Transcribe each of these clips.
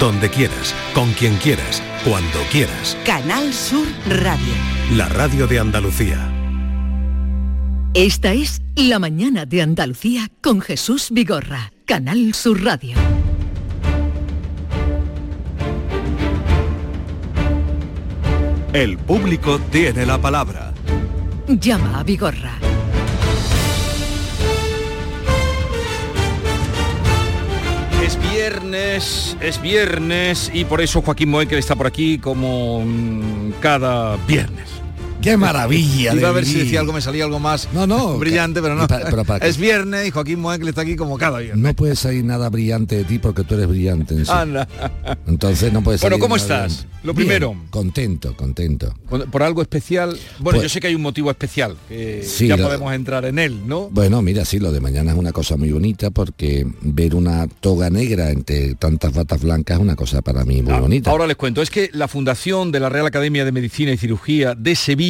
donde quieras, con quien quieras, cuando quieras. Canal Sur Radio. La radio de Andalucía. Esta es La mañana de Andalucía con Jesús Vigorra, Canal Sur Radio. El público tiene la palabra. Llama a Vigorra. Es viernes y por eso Joaquín Moekel está por aquí como mm, cada viernes. ¡Qué maravilla! Iba a ver si decía algo, me salía algo más No, no, brillante, pero no. Pero para es viernes y Joaquín Moekel está aquí como cada viernes. No puede salir nada brillante de ti porque tú eres brillante en sí. Anda. Entonces no puede Bueno, salir ¿cómo nada estás? brillante. Lo Bien, primero. contento, contento. Por, algo especial. Bueno, Pues- yo sé que hay un motivo especial, que Sí, ya lo- podemos entrar en él, ¿no? Bueno, mira, sí, lo de mañana es una cosa muy bonita porque ver una toga negra entre tantas batas blancas es una cosa para mí muy Ah, bonita. Ahora les cuento, es que la Fundación de la Real Academia de Medicina y Cirugía de Sevilla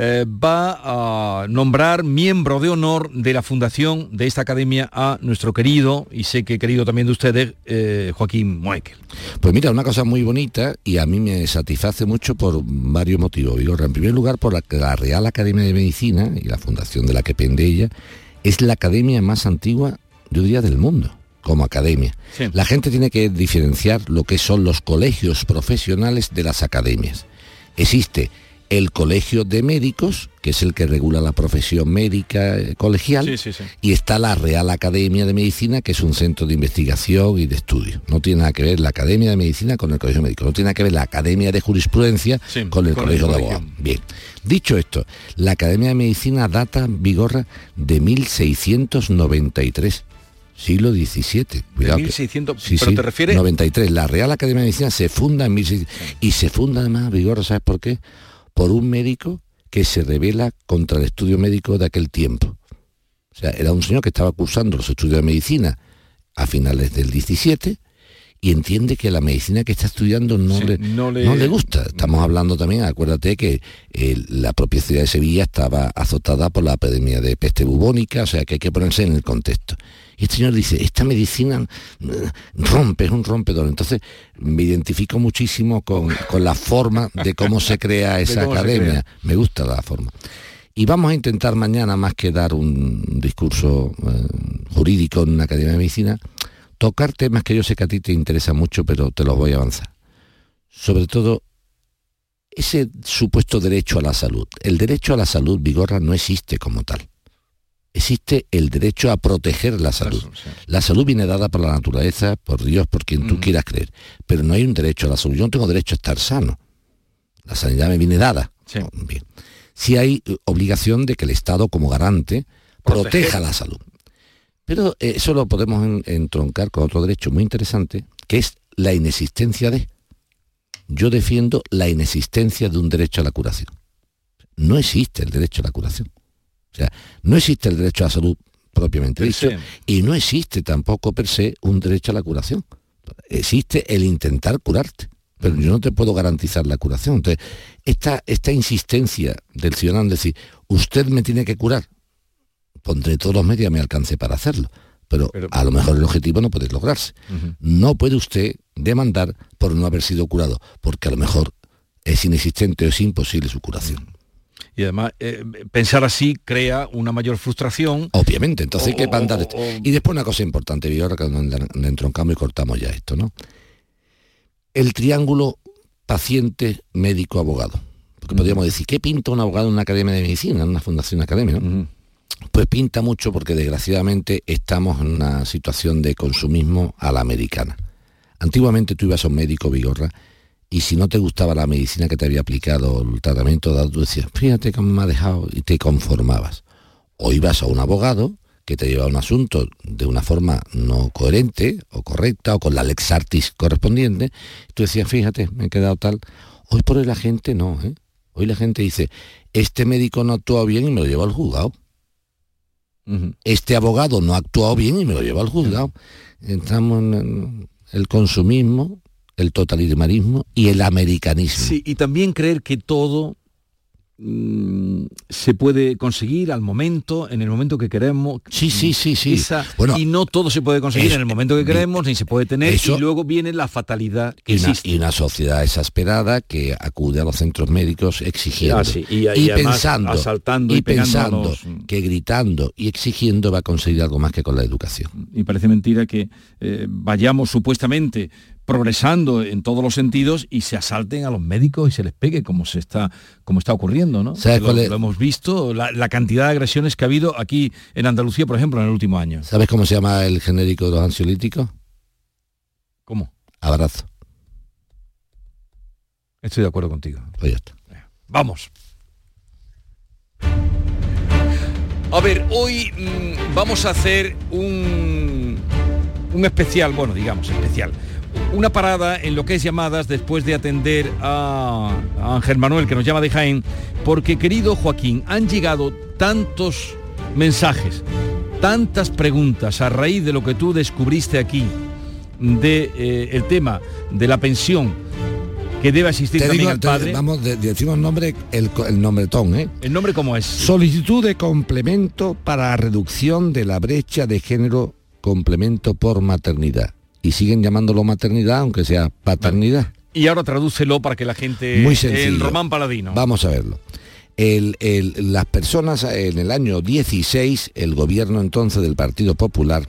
eh, va a nombrar miembro de honor de la fundación de esta academia a nuestro querido, y sé que querido también de ustedes, eh, Joaquín Moekel. Pues mira, una cosa muy bonita y a mí me satisface mucho por varios motivos. Vigorra. En primer lugar, por la que la Real Academia de Medicina y la fundación de la que pende ella es la academia más antigua, yo diría, del mundo como academia. Sí. La gente tiene que diferenciar lo que son los colegios profesionales de las academias. Existe el colegio de médicos, que es el que regula la profesión médica eh, colegial, Sí, sí, sí. y está la Real Academia de Medicina, que es un centro de investigación y de estudio. No tiene nada que ver la Academia de Medicina con el Colegio Médico, no tiene nada que ver la Academia de Jurisprudencia con el con el Colegio de. Abogados. Bien, dicho esto, la Academia de Medicina data, Vigorra, de 1693. Siglo XVII. Cuidado que- 1600, Sí, pero sí, te refieres 93. La Real Academia de Medicina se funda en 1600. Y se funda además, Vigorra, ¿sabes por qué? Por un médico que se revela contra el estudio médico de aquel tiempo. O sea, era un señor que estaba cursando los estudios de medicina a finales del 17 y entiende que la medicina que está estudiando no, Sí, le, no le... gusta. Estamos hablando también, acuérdate que eh, la propia ciudad de Sevilla estaba azotada por la epidemia de peste bubónica, o sea que hay que ponerse en el contexto. Y este señor dice, esta medicina mm, rompe, es un rompedor. Entonces me identifico muchísimo con, con la forma de cómo se crea esa academia. crea. Me gusta la forma. Y vamos a intentar mañana, más que dar un discurso eh, jurídico en una academia de medicina, tocar temas que yo sé que a ti te interesan mucho, pero te los voy a avanzar. Sobre todo, ese supuesto derecho a la salud. El derecho a la salud, Vigorra, no existe como tal. Existe el derecho a proteger la salud. La salud viene dada por la naturaleza, por Dios, por quien tú Mm. quieras creer. Pero no hay un derecho a la salud. Yo no tengo derecho a estar sano. La sanidad me viene dada. Sí. Oh, Bien. Sí hay eh, obligación de que el Estado, como garante, Proteger. proteja la salud. Pero eh, eso lo podemos en- entroncar con otro derecho muy interesante, que es la inexistencia de. Yo defiendo la inexistencia de un derecho a la curación. No existe el derecho a la curación. O sea, no existe el derecho a la salud propiamente Per dicho se. y no existe tampoco per se un derecho a la curación. Existe el intentar curarte, pero yo no te puedo garantizar la curación. Entonces, esta, esta insistencia del ciudadano en decir, usted me tiene que curar, pondré todos los medios a mi alcance para hacerlo, pero, Pero- a lo mejor el objetivo no puede lograrse. No puede usted demandar por no haber sido curado, porque a lo mejor es inexistente o es imposible su curación. Y además, eh, pensar así crea una mayor frustración. Obviamente, entonces hay que O- esto. o- Y después una cosa importante, y ahora que entroncamos y cortamos ya esto, ¿no? El triángulo paciente, médico, abogado. Porque podríamos decir, ¿qué pinta un abogado en una academia de medicina, en una fundación académica? ¿no? Pues pinta mucho porque desgraciadamente estamos en una situación de consumismo a la americana. Antiguamente tú ibas a un médico vigorra y si no te gustaba la medicina que te había aplicado, el tratamiento dado, tú decías, fíjate cómo me ha dejado y te conformabas. O ibas a un abogado que te llevaba un asunto de una forma no coherente o correcta o con la lex artis correspondiente, tú decías, fíjate, me he quedado tal. Hoy por hoy la gente no, ¿eh? Hoy la gente dice, este médico no actuó bien y me lo llevo al juzgado este abogado no ha actuado bien y me lo lleva al juzgado. Entramos en el consumismo, el totalitarismo y el americanismo. Sí, y también creer que todo mm, se puede conseguir al momento, en el momento que queremos. Sí, sí, sí, sí. Esa- y no todo se puede conseguir es- en el momento que queremos, ni se puede tener, Eso- y luego viene la fatalidad que y una, existe. y una sociedad exasperada que acude a los centros médicos exigiendo Ah, sí, y- y además pensando asaltando y pensando los- que gritando y exigiendo va a conseguir algo más que con la educación. y parece mentira que eh, vayamos supuestamente progresando en todos los sentidos y se asalten a los médicos y se les pegue como se está como está ocurriendo no ¿Sabes lo, hemos visto la, la cantidad de agresiones que ha habido aquí en Andalucía por ejemplo en el último año. ¿Sabes cómo se llama el genérico de los ansiolíticos? cómo Abrazo. estoy de acuerdo contigo. Pues ya está. vamos. A ver hoy mm, vamos a hacer un un especial bueno digamos especial una parada en lo que es llamadas después de atender a, Ángel Manuel que nos llama de Jaén, porque querido Joaquín, han llegado tantos mensajes, tantas preguntas a raíz de lo que tú descubriste aquí, de eh, el tema de la pensión que debe asistir Te también digo, al te- padre. vamos, de- decimos nombre, el, el nombretón, ¿eh? ¿El nombre cómo es? Solicitud de complemento para reducción de la brecha de género complemento por maternidad. Y siguen llamándolo maternidad, aunque sea paternidad. Y ahora tradúcelo para que la gente... Muy sencillo. El Román Paladino. Vamos a verlo. El- el- las personas en el año 16, el gobierno entonces del Partido Popular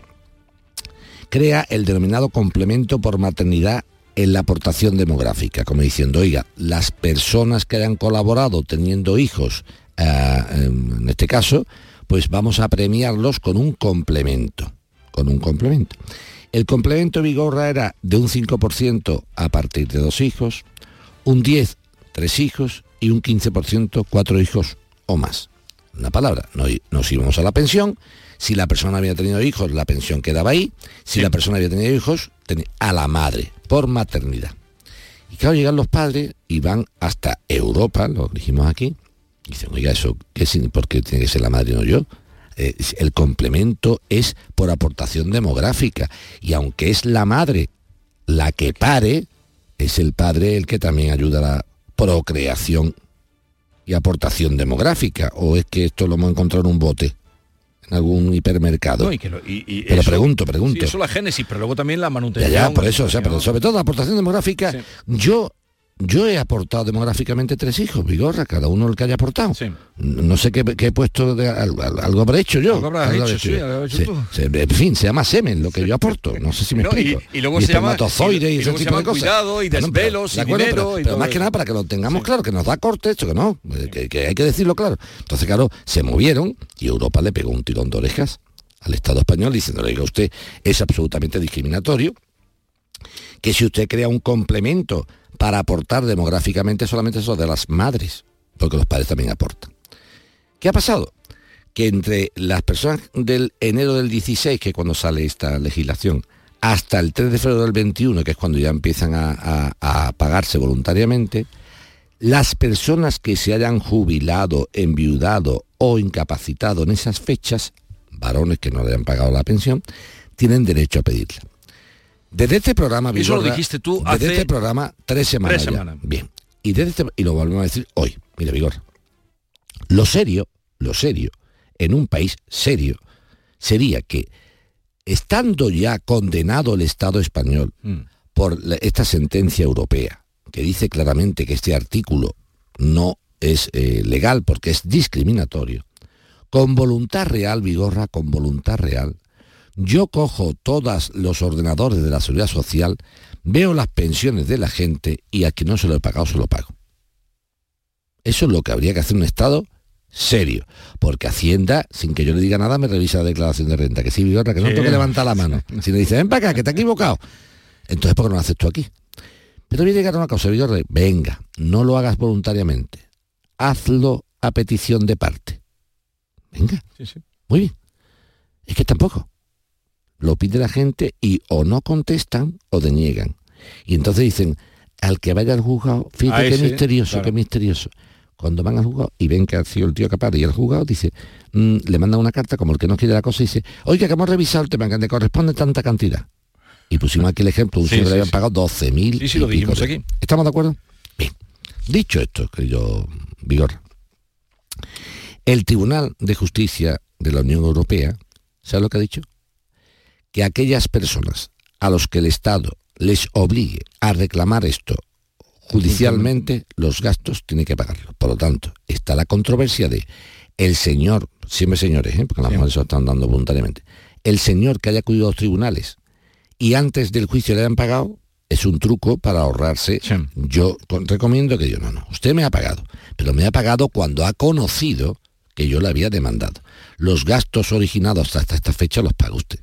crea el denominado complemento por maternidad en la aportación demográfica, como diciendo, oiga, las personas que hayan colaborado teniendo hijos, ah, en este caso, pues vamos a premiarlos con un complemento, con un complemento. El complemento Vigorra era de un 5% a partir de dos hijos, un 10, tres hijos y un 15%, cuatro hijos o más. Una palabra, no- nos íbamos a la pensión, si la persona había tenido hijos, la pensión quedaba ahí, si la persona había tenido hijos, a la madre, por maternidad. Y claro, llegan los padres y van hasta Europa, lo dijimos aquí, y dicen, oiga, eso, ¿qué, ¿por qué tiene que ser la madre y no yo? Eh, el complemento es por aportación demográfica, y aunque es la madre la que pare, es el padre el que también ayuda a la procreación y aportación demográfica, o es que esto lo hemos encontrado en un bote, en algún hipermercado. No, y que lo- y- y Pero eso- pregunto, pregunto. sí, eso la génesis, pero luego también la Ya, manutención. ya, por eso, o sea, pero sobre todo la aportación demográfica, Sí. yo yo he aportado demográficamente tres hijos, Vigorra, cada uno el que haya aportado. Sí. No sé qué, qué he puesto, de, al- al- algo habré hecho yo. Algo habrás habré hecho, hecho sí, yo. algo habrás Se- hecho tú. se- en fin, se llama semen lo que yo aporto. No sé si me No, explico. y luego se llama- y- y, ese tipo de cosas. cuidado y Bueno, pero- desvelos y de acuerdo, dinero pero, más que nada para que lo tengamos claro, que nos da corte esto, que no, eh, que, que hay que decirlo claro. Entonces, claro, se movieron y Europa le pegó un tirón de orejas al Estado español diciéndole, oiga, usted es absolutamente discriminatorio, que si usted crea un complemento para aportar demográficamente solamente eso de las madres, porque los padres también aportan. ¿Qué ha pasado? Que entre las personas del enero del 16, que es cuando sale esta legislación, hasta el 3 de febrero del 21, que es cuando ya empiezan a, a- pagarse voluntariamente, las personas que se hayan jubilado, enviudado o incapacitado en esas fechas, varones que no le hayan pagado la pensión, tienen derecho a pedirla. Desde este programa, Eso lo Vigorra, dijiste tú desde este programa tres semanas. tres ya. semanas. Bien. Y desde este- y lo volvemos a decir hoy. Mira, Vigor. Lo serio, lo serio, en un país serio, sería que estando ya condenado el Estado español Mm. por la- esta sentencia europea, que dice claramente que este artículo no es eh, legal porque es discriminatorio, con voluntad real, Vigorra, con voluntad real, yo cojo todos los ordenadores de la seguridad social, veo las pensiones de la gente y a quien no se lo he pagado se lo pago. Eso es lo que habría que hacer un Estado serio, porque Hacienda, sin que yo le diga nada, me revisa la declaración de renta, que sí, Vigorra, que no tengo que levantar la mano. Si le dice, ven para acá, que te has equivocado. Entonces, ¿por qué no lo haces tú aquí? Pero voy a llegar a una cosa, Vigorra, venga, no lo hagas voluntariamente, hazlo a petición de parte. Venga, Sí, sí. muy bien. Es que tampoco. Lo pide la gente y o no contestan o deniegan. Y entonces dicen, al que vaya al juzgado, fíjate qué misterioso, claro. qué misterioso. Cuando van al juzgado y ven que ha sido el tío capaz y el juzgado dice, mm, le mandan una carta como el que no quiere la cosa y dice, oiga, que hemos revisado el tema, que le corresponde tanta cantidad. Y pusimos aquí el ejemplo, un Sí, señor sí, le habían pagado 12.000 Sí, sí, lo pico dijimos aquí. ¿Estamos de acuerdo? Bien. Dicho esto, querido Vigor, El Tribunal de Justicia de la Unión Europea, ¿sabe lo que ha dicho? Que aquellas personas a los que el Estado les obligue a reclamar esto judicialmente, los gastos tienen que pagarlos. Por lo tanto, está la controversia de el señor, siempre señores, ¿eh? porque las mujeres se lo están dando voluntariamente, el señor que haya acudido a los tribunales y antes del juicio le hayan pagado, es un truco para ahorrarse. Yo recomiendo que yo, no, no, usted me ha pagado, pero me ha pagado cuando ha conocido que yo le había demandado. Los gastos originados hasta esta fecha los paga usted.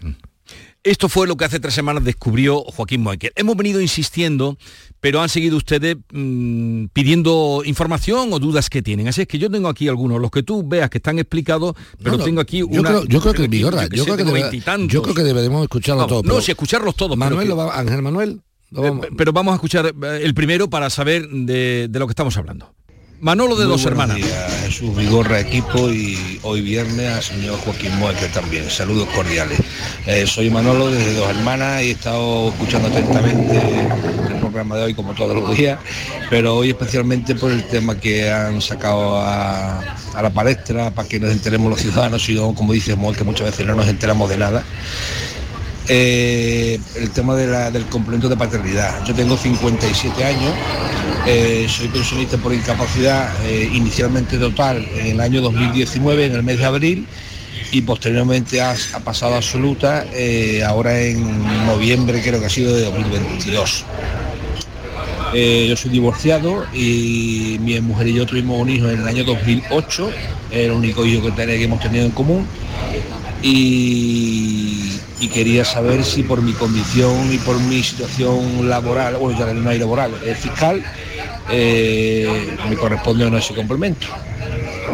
Esto fue lo que hace tres semanas descubrió Joaquín Moecker. Hemos venido insistiendo, pero han seguido ustedes mm, pidiendo información o dudas que tienen. Así es que yo tengo aquí algunos, los que tú veas que están explicados, pero tengo aquí yo una... Creo, yo creo que, yo, yo, creo que yo creo que deberemos escucharlos todos. No, si escucharlos todos. Manuel, Ángel Manuel. Eh, pero vamos a escuchar eh, el primero para saber de lo que estamos hablando. Manolo de dos hermanas. Días, Jesús Vigorra, equipo y hoy viernes al señor Joaquín Moeque también. Saludos cordiales. Eh, soy Manolo desde dos hermanas y he estado escuchando atentamente el programa de hoy como todos los días, pero hoy especialmente por el tema que han sacado a, la palestra para que nos enteremos los ciudadanos y como dice que muchas veces no nos enteramos de nada. Eh, el tema del complemento de paternidad. Yo tengo 57 años, eh, soy pensionista por incapacidad eh, inicialmente total en el año 2019, en el mes de abril, y posteriormente ha, pasado absoluta ahora en noviembre, creo que ha sido de 2022. yo soy divorciado y mi mujer y yo tuvimos un hijo en el año 2008, el único hijo que, que hemos tenido en común. Y quería saber si por mi condición y por mi situación laboral, bueno, ya no hay laboral, es fiscal, eh, me corresponde o no ese complemento.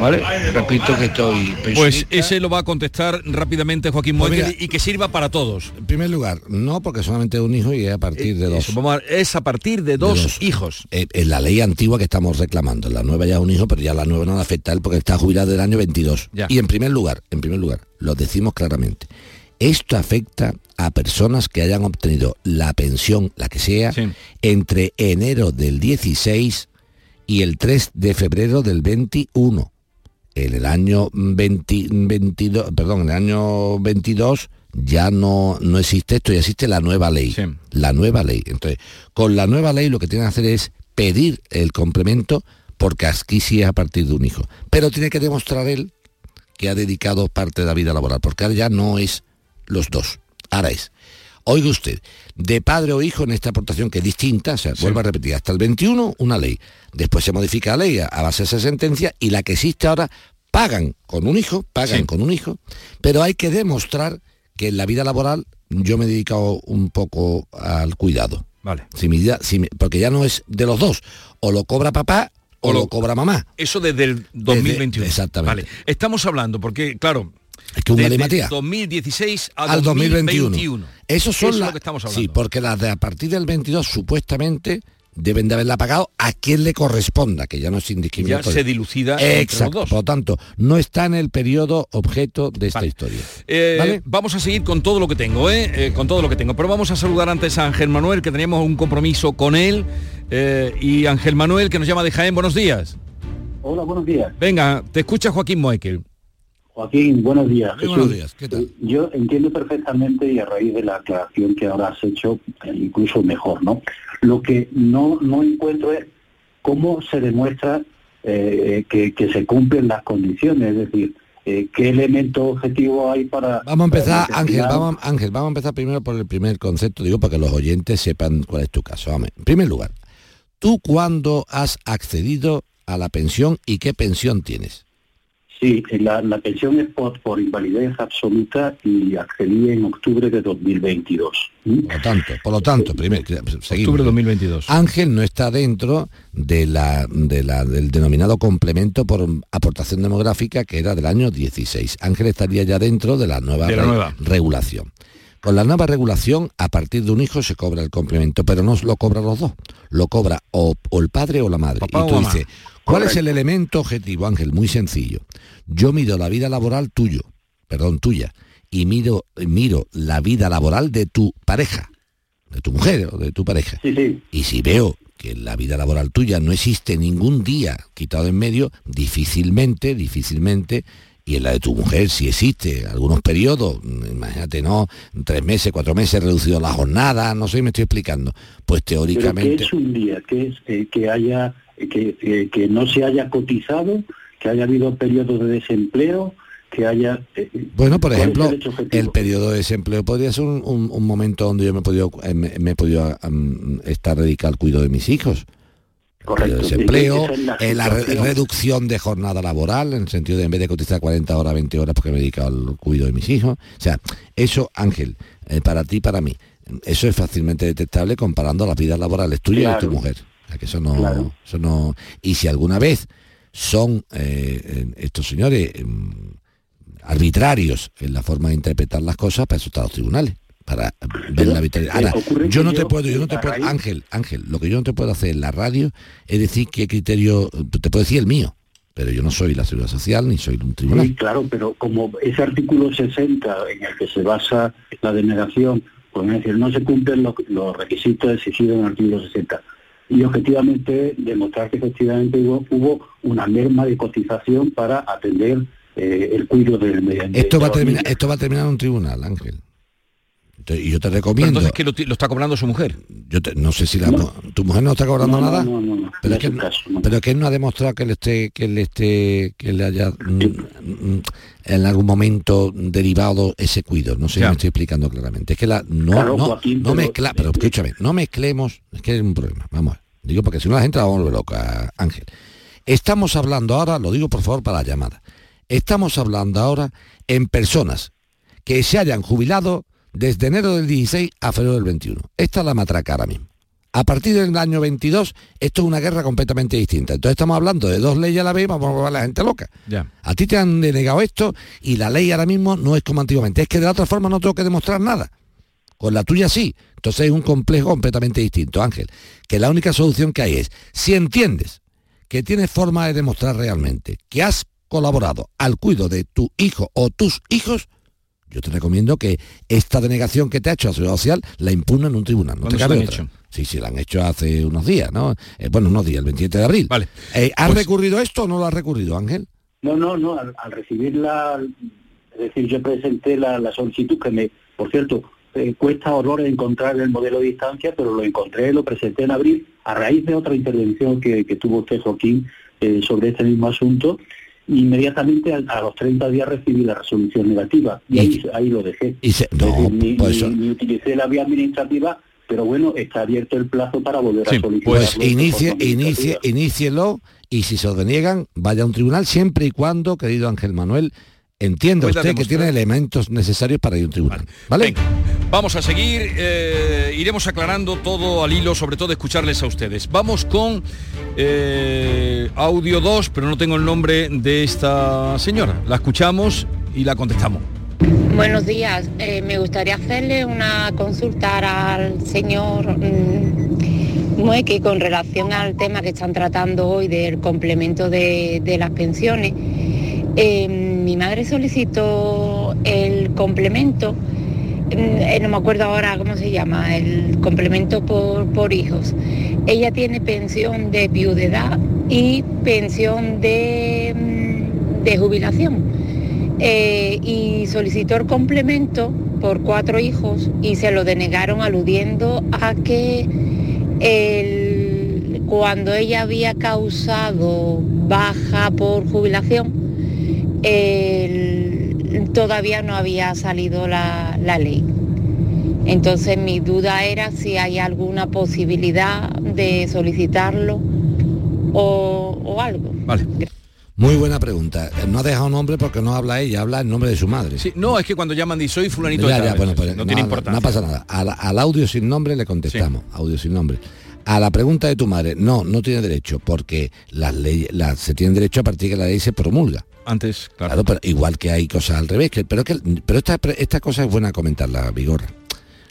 ¿Vale? Repito que estoy Pues ese lo va a contestar rápidamente Joaquín pues y que sirva para todos. En primer lugar, no porque solamente un hijo y es a partir de dos. es a partir de dos, hijos. Eh, en la ley antigua que estamos reclamando, la nueva ya es un hijo, pero ya la nueva no le afecta a él porque está jubilado del año 22. Y en primer lugar, en primer lugar, lo decimos claramente, esto afecta a personas que hayan obtenido la pensión, la que sea, entre enero del 16 y el 3 de febrero del 21. En el año 22, perdón, en el año 22 ya no, no existe esto, ya existe la nueva ley. La nueva ley. Entonces, con la nueva ley lo que tiene que hacer es pedir el complemento porque aquí sí es a partir de un hijo. Pero tiene que demostrar él que ha dedicado parte de la vida laboral, porque ahora ya no es los dos. Ahora es, oiga usted, de padre o hijo en esta aportación que es distinta, o sea, vuelvo a repetir, hasta el 21 una ley, después se modifica la ley a, base de esa sentencia y la que existe ahora pagan con un hijo, pagan con un hijo, pero hay que demostrar que en la vida laboral yo me he dedicado un poco al cuidado. Vale. porque ya no es de los dos, o lo cobra papá o, lo, cobra mamá. Eso desde el 2021. exactamente. Vale. Estamos hablando, porque claro, es que un Desde 2016 al 2021. Eso son las que estamos hablando. Sí, porque las de a partir del 22 supuestamente deben de haberla pagado a quien le corresponda, que ya no es indiscriminatorio. Ya se dilucida Exacto, por lo tanto, no está en el periodo objeto de esta historia. Eh, vamos a seguir con todo lo que tengo, ¿eh? ¿eh? con todo lo que tengo. Pero vamos a saludar antes a Ángel Manuel, que teníamos un compromiso con él. Eh, y Ángel Manuel, que nos llama de Jaén, buenos días. Hola, buenos días. Venga, te escucha Joaquín Moekel. Joaquín, buenos días. buenos días, ¿qué tal? Yo entiendo perfectamente y a raíz de la aclaración que ahora has hecho, eh, incluso mejor, ¿no? Lo que no, no encuentro es cómo se demuestra eh, que, se cumplen las condiciones, es decir, eh, qué elemento objetivo hay para... Vamos a empezar, Ángel, vamos, Ángel, vamos a empezar primero por el primer concepto, digo, para que los oyentes sepan cuál es tu caso. Vamos. En primer lugar, ¿tú cuándo has accedido a la pensión y qué pensión tienes? Sí, la, pensión es por, por, invalidez absoluta y accedí en octubre de 2022. Por lo tanto, por lo tanto, primero, Octubre de 2022. Ángel no está dentro de la, de la, del denominado complemento por aportación demográfica que era del año 16. Ángel estaría ya dentro de la nueva, regulación. Con la nueva regulación, a partir de un hijo se cobra el complemento, pero no lo cobra los dos. Lo cobra o, el padre o la madre. y tú dices, ¿cuál es el elemento objetivo, Ángel? Muy sencillo. Yo mido la vida laboral tuyo, perdón, tuya, y miro, miro la vida laboral de tu pareja, de tu mujer o de tu pareja. Y si veo que en la vida laboral tuya no existe ningún día quitado en medio, difícilmente, difícilmente y en la de tu mujer si existe algunos periodos, imagínate, ¿no? Tres meses, cuatro meses reducido la jornada, no sé, me estoy explicando. Pues teóricamente. ¿Qué es un día? que es eh, que haya que, que, no se haya cotizado, que haya habido periodos de desempleo, que haya... Eh, bueno, por ejemplo, el, periodo de desempleo podría ser un, momento donde yo me he podido, eh, me, he podido estar dedicado al cuidado de mis hijos. Correcto. El desempleo, la, reducción de jornada laboral, en el sentido de en vez de cotizar 40 horas, 20 horas porque me he dedicado al cuidado de mis hijos. O sea, eso, Ángel, para ti, para mí, eso es fácilmente detectable comparando las vidas laborales tuyas y de tu mujer. Que eso no, eso no. Y si alguna vez son eh, estos señores em, arbitrarios en la forma de interpretar las cosas, para eso están los tribunales para ver la vitalidad. Ahora, yo no te puedo, yo no te puedo, Ángel, Ángel, lo que yo no te puedo hacer en la radio es decir qué criterio, te puedo decir el mío, pero yo no soy la seguridad social ni soy un tribunal. Sí, claro, pero como ese artículo 60 en el que se basa la denegación pues es decir, no se cumplen los, requisitos exigidos en el artículo 60. Y objetivamente demostrar que efectivamente hubo, una merma de cotización para atender eh, el cuidado del medio ambiente. Esto va, a terminar, esto va a terminar en un tribunal, Ángel y yo te recomiendo. entonces que lo, está cobrando su mujer. Yo no sé si la, tu mujer no está cobrando nada. pero, es que, pero que él no ha demostrado que le esté, que le esté, que le haya mm, mm, en algún momento derivado ese cuido. No sé si me estoy explicando claramente. Es que la no, no, no mezcla, pero escúchame, no mezclemos, es que es un problema. Vamos, digo porque si no la gente la vamos a volver loca, Ángel. Estamos hablando ahora, lo digo por favor para la llamada. Estamos hablando ahora en personas que se hayan jubilado desde enero del 16 a febrero del 21. Esta es la matraca ahora mismo. A partir del año 22, esto es una guerra completamente distinta. Entonces estamos hablando de dos leyes a la vez, vamos a volver a la gente loca. Ya. A ti te han denegado esto y la ley ahora mismo no es como antiguamente. Es que de la otra forma no tengo que demostrar nada. Con la tuya sí. Entonces es un complejo completamente distinto, Ángel. Que la única solución que hay es, si entiendes que tienes forma de demostrar realmente que has colaborado al cuidado de tu hijo o tus hijos, yo te recomiendo que esta denegación que te ha hecho la Seguridad Social la impugna en un tribunal. No te cabe Hecho? Sí, sí, la han hecho hace unos días, ¿no? Eh, bueno, unos días, el 27 de abril. Vale. Eh, ¿Has pues- recurrido esto o no lo has recurrido, Ángel? No, no, no, al, recibir la... Es decir, yo presenté la, solicitud que me, por cierto, eh, cuesta horror encontrar el modelo de distancia, pero lo encontré, lo presenté en abril, a raíz de otra intervención que, que tuvo usted, Joaquín, sobre este mismo asunto, inmediatamente a, los 30 días recibí la resolución negativa y, ahí, lo dejé. Y no, ni, pues utilicé la vía administrativa, pero bueno, está abierto el plazo para volver a solicitar. Pues inicie, inicie, inícielo y si se lo deniegan, vaya a un tribunal siempre y cuando, querido Ángel Manuel, entienda usted que tiene elementos necesarios para ir a un tribunal. ¿Vale? vamos a seguir, eh, iremos aclarando todo al hilo, sobre todo escucharles a ustedes. Vamos con eh, audio 2, pero no tengo el nombre de esta señora. La escuchamos y la contestamos. Buenos días, eh, me gustaría hacerle una consulta al señor mm, Mueque con relación al tema que están tratando hoy del complemento de, de las pensiones. Mi madre solicitó el complemento eh, no me acuerdo ahora cómo se llama, el complemento por, hijos. Ella tiene pensión de viudedad y pensión de, mm, jubilación. Eh, y solicitó el complemento por cuatro hijos y se lo denegaron aludiendo a que cuando ella había causado baja por jubilación, el, todavía no había salido la, ley. Entonces mi duda era si hay alguna posibilidad de solicitarlo o, algo. Vale. Muy buena pregunta. No ha dejado nombre porque no habla ella, habla en nombre de su madre. Sí, no, es que cuando llaman y soy fulanito ya, pues, no, tiene importancia. No pasa nada. Al, audio sin nombre le contestamos. Audio sin nombre. A la pregunta de tu madre, no, no tiene derecho, porque las leyes, se tiene derecho a partir de que la ley se promulga. Antes, claro. pero igual que hay cosas al revés, pero que, pero esta, esta cosa es buena comentarla, Vigorra.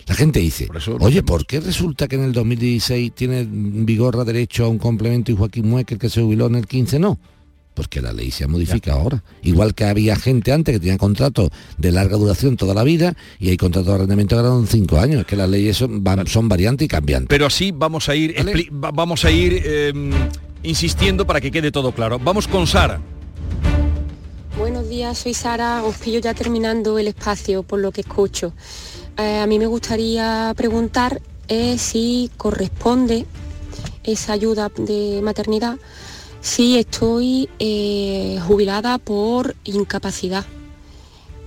La gente dice, oye, ¿por qué resulta que en el 2016 tiene Vigorra derecho a un complemento y Joaquín Muecker que se jubiló en el 15 no? Porque la ley se ha modificado ahora. Igual que había gente antes que tenía contratos de larga duración toda la vida y hay contratos de arrendamiento que en cinco años. Es que las leyes son, van- son variantes y cambiantes. Pero así vamos a ir, Vale. vamos a ir eh, insistiendo para que quede todo claro. Vamos con Sara. Buenos días, soy Sara. Os pillo ya terminando el espacio por lo que escucho. Eh, a mí me gustaría preguntar eh, si corresponde esa ayuda de maternidad si estoy eh, jubilada por incapacidad.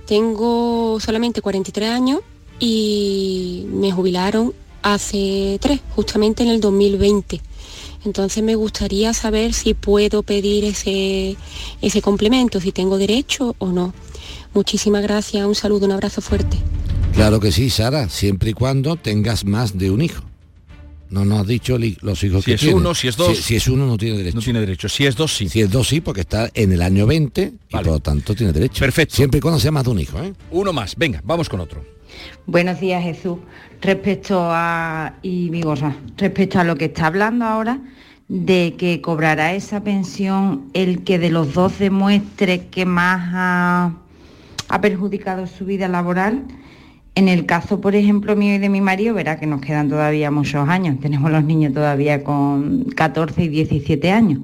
Tengo solamente 43 años y me jubilaron hace tres, justamente en el 2020. Entonces me gustaría saber si puedo pedir ese, ese complemento, si tengo derecho o no. Muchísimas gracias, un saludo, un abrazo fuerte. Claro que sí, Sara, siempre y cuando tengas más de un hijo. No nos has dicho los hijos Si que es uno, si es dos. Si, si es uno no tiene derecho. No tiene derecho. Si es dos, sí. Si es dos sí, porque está en el año 20 y por lo tanto tiene derecho. Perfecto. Siempre y cuando sea más de un hijo, ¿eh? Uno más. Venga, vamos con otro. Buenos días, Jesús. Respecto a y Vigorra, respecto a lo que está hablando ahora de que cobrará esa pensión el que de los dos demuestre que más ha, ha perjudicado su vida laboral. En el caso, por ejemplo, mío y de mi marido, verá que nos quedan todavía muchos años. Tenemos los niños todavía con 14 y 17 años.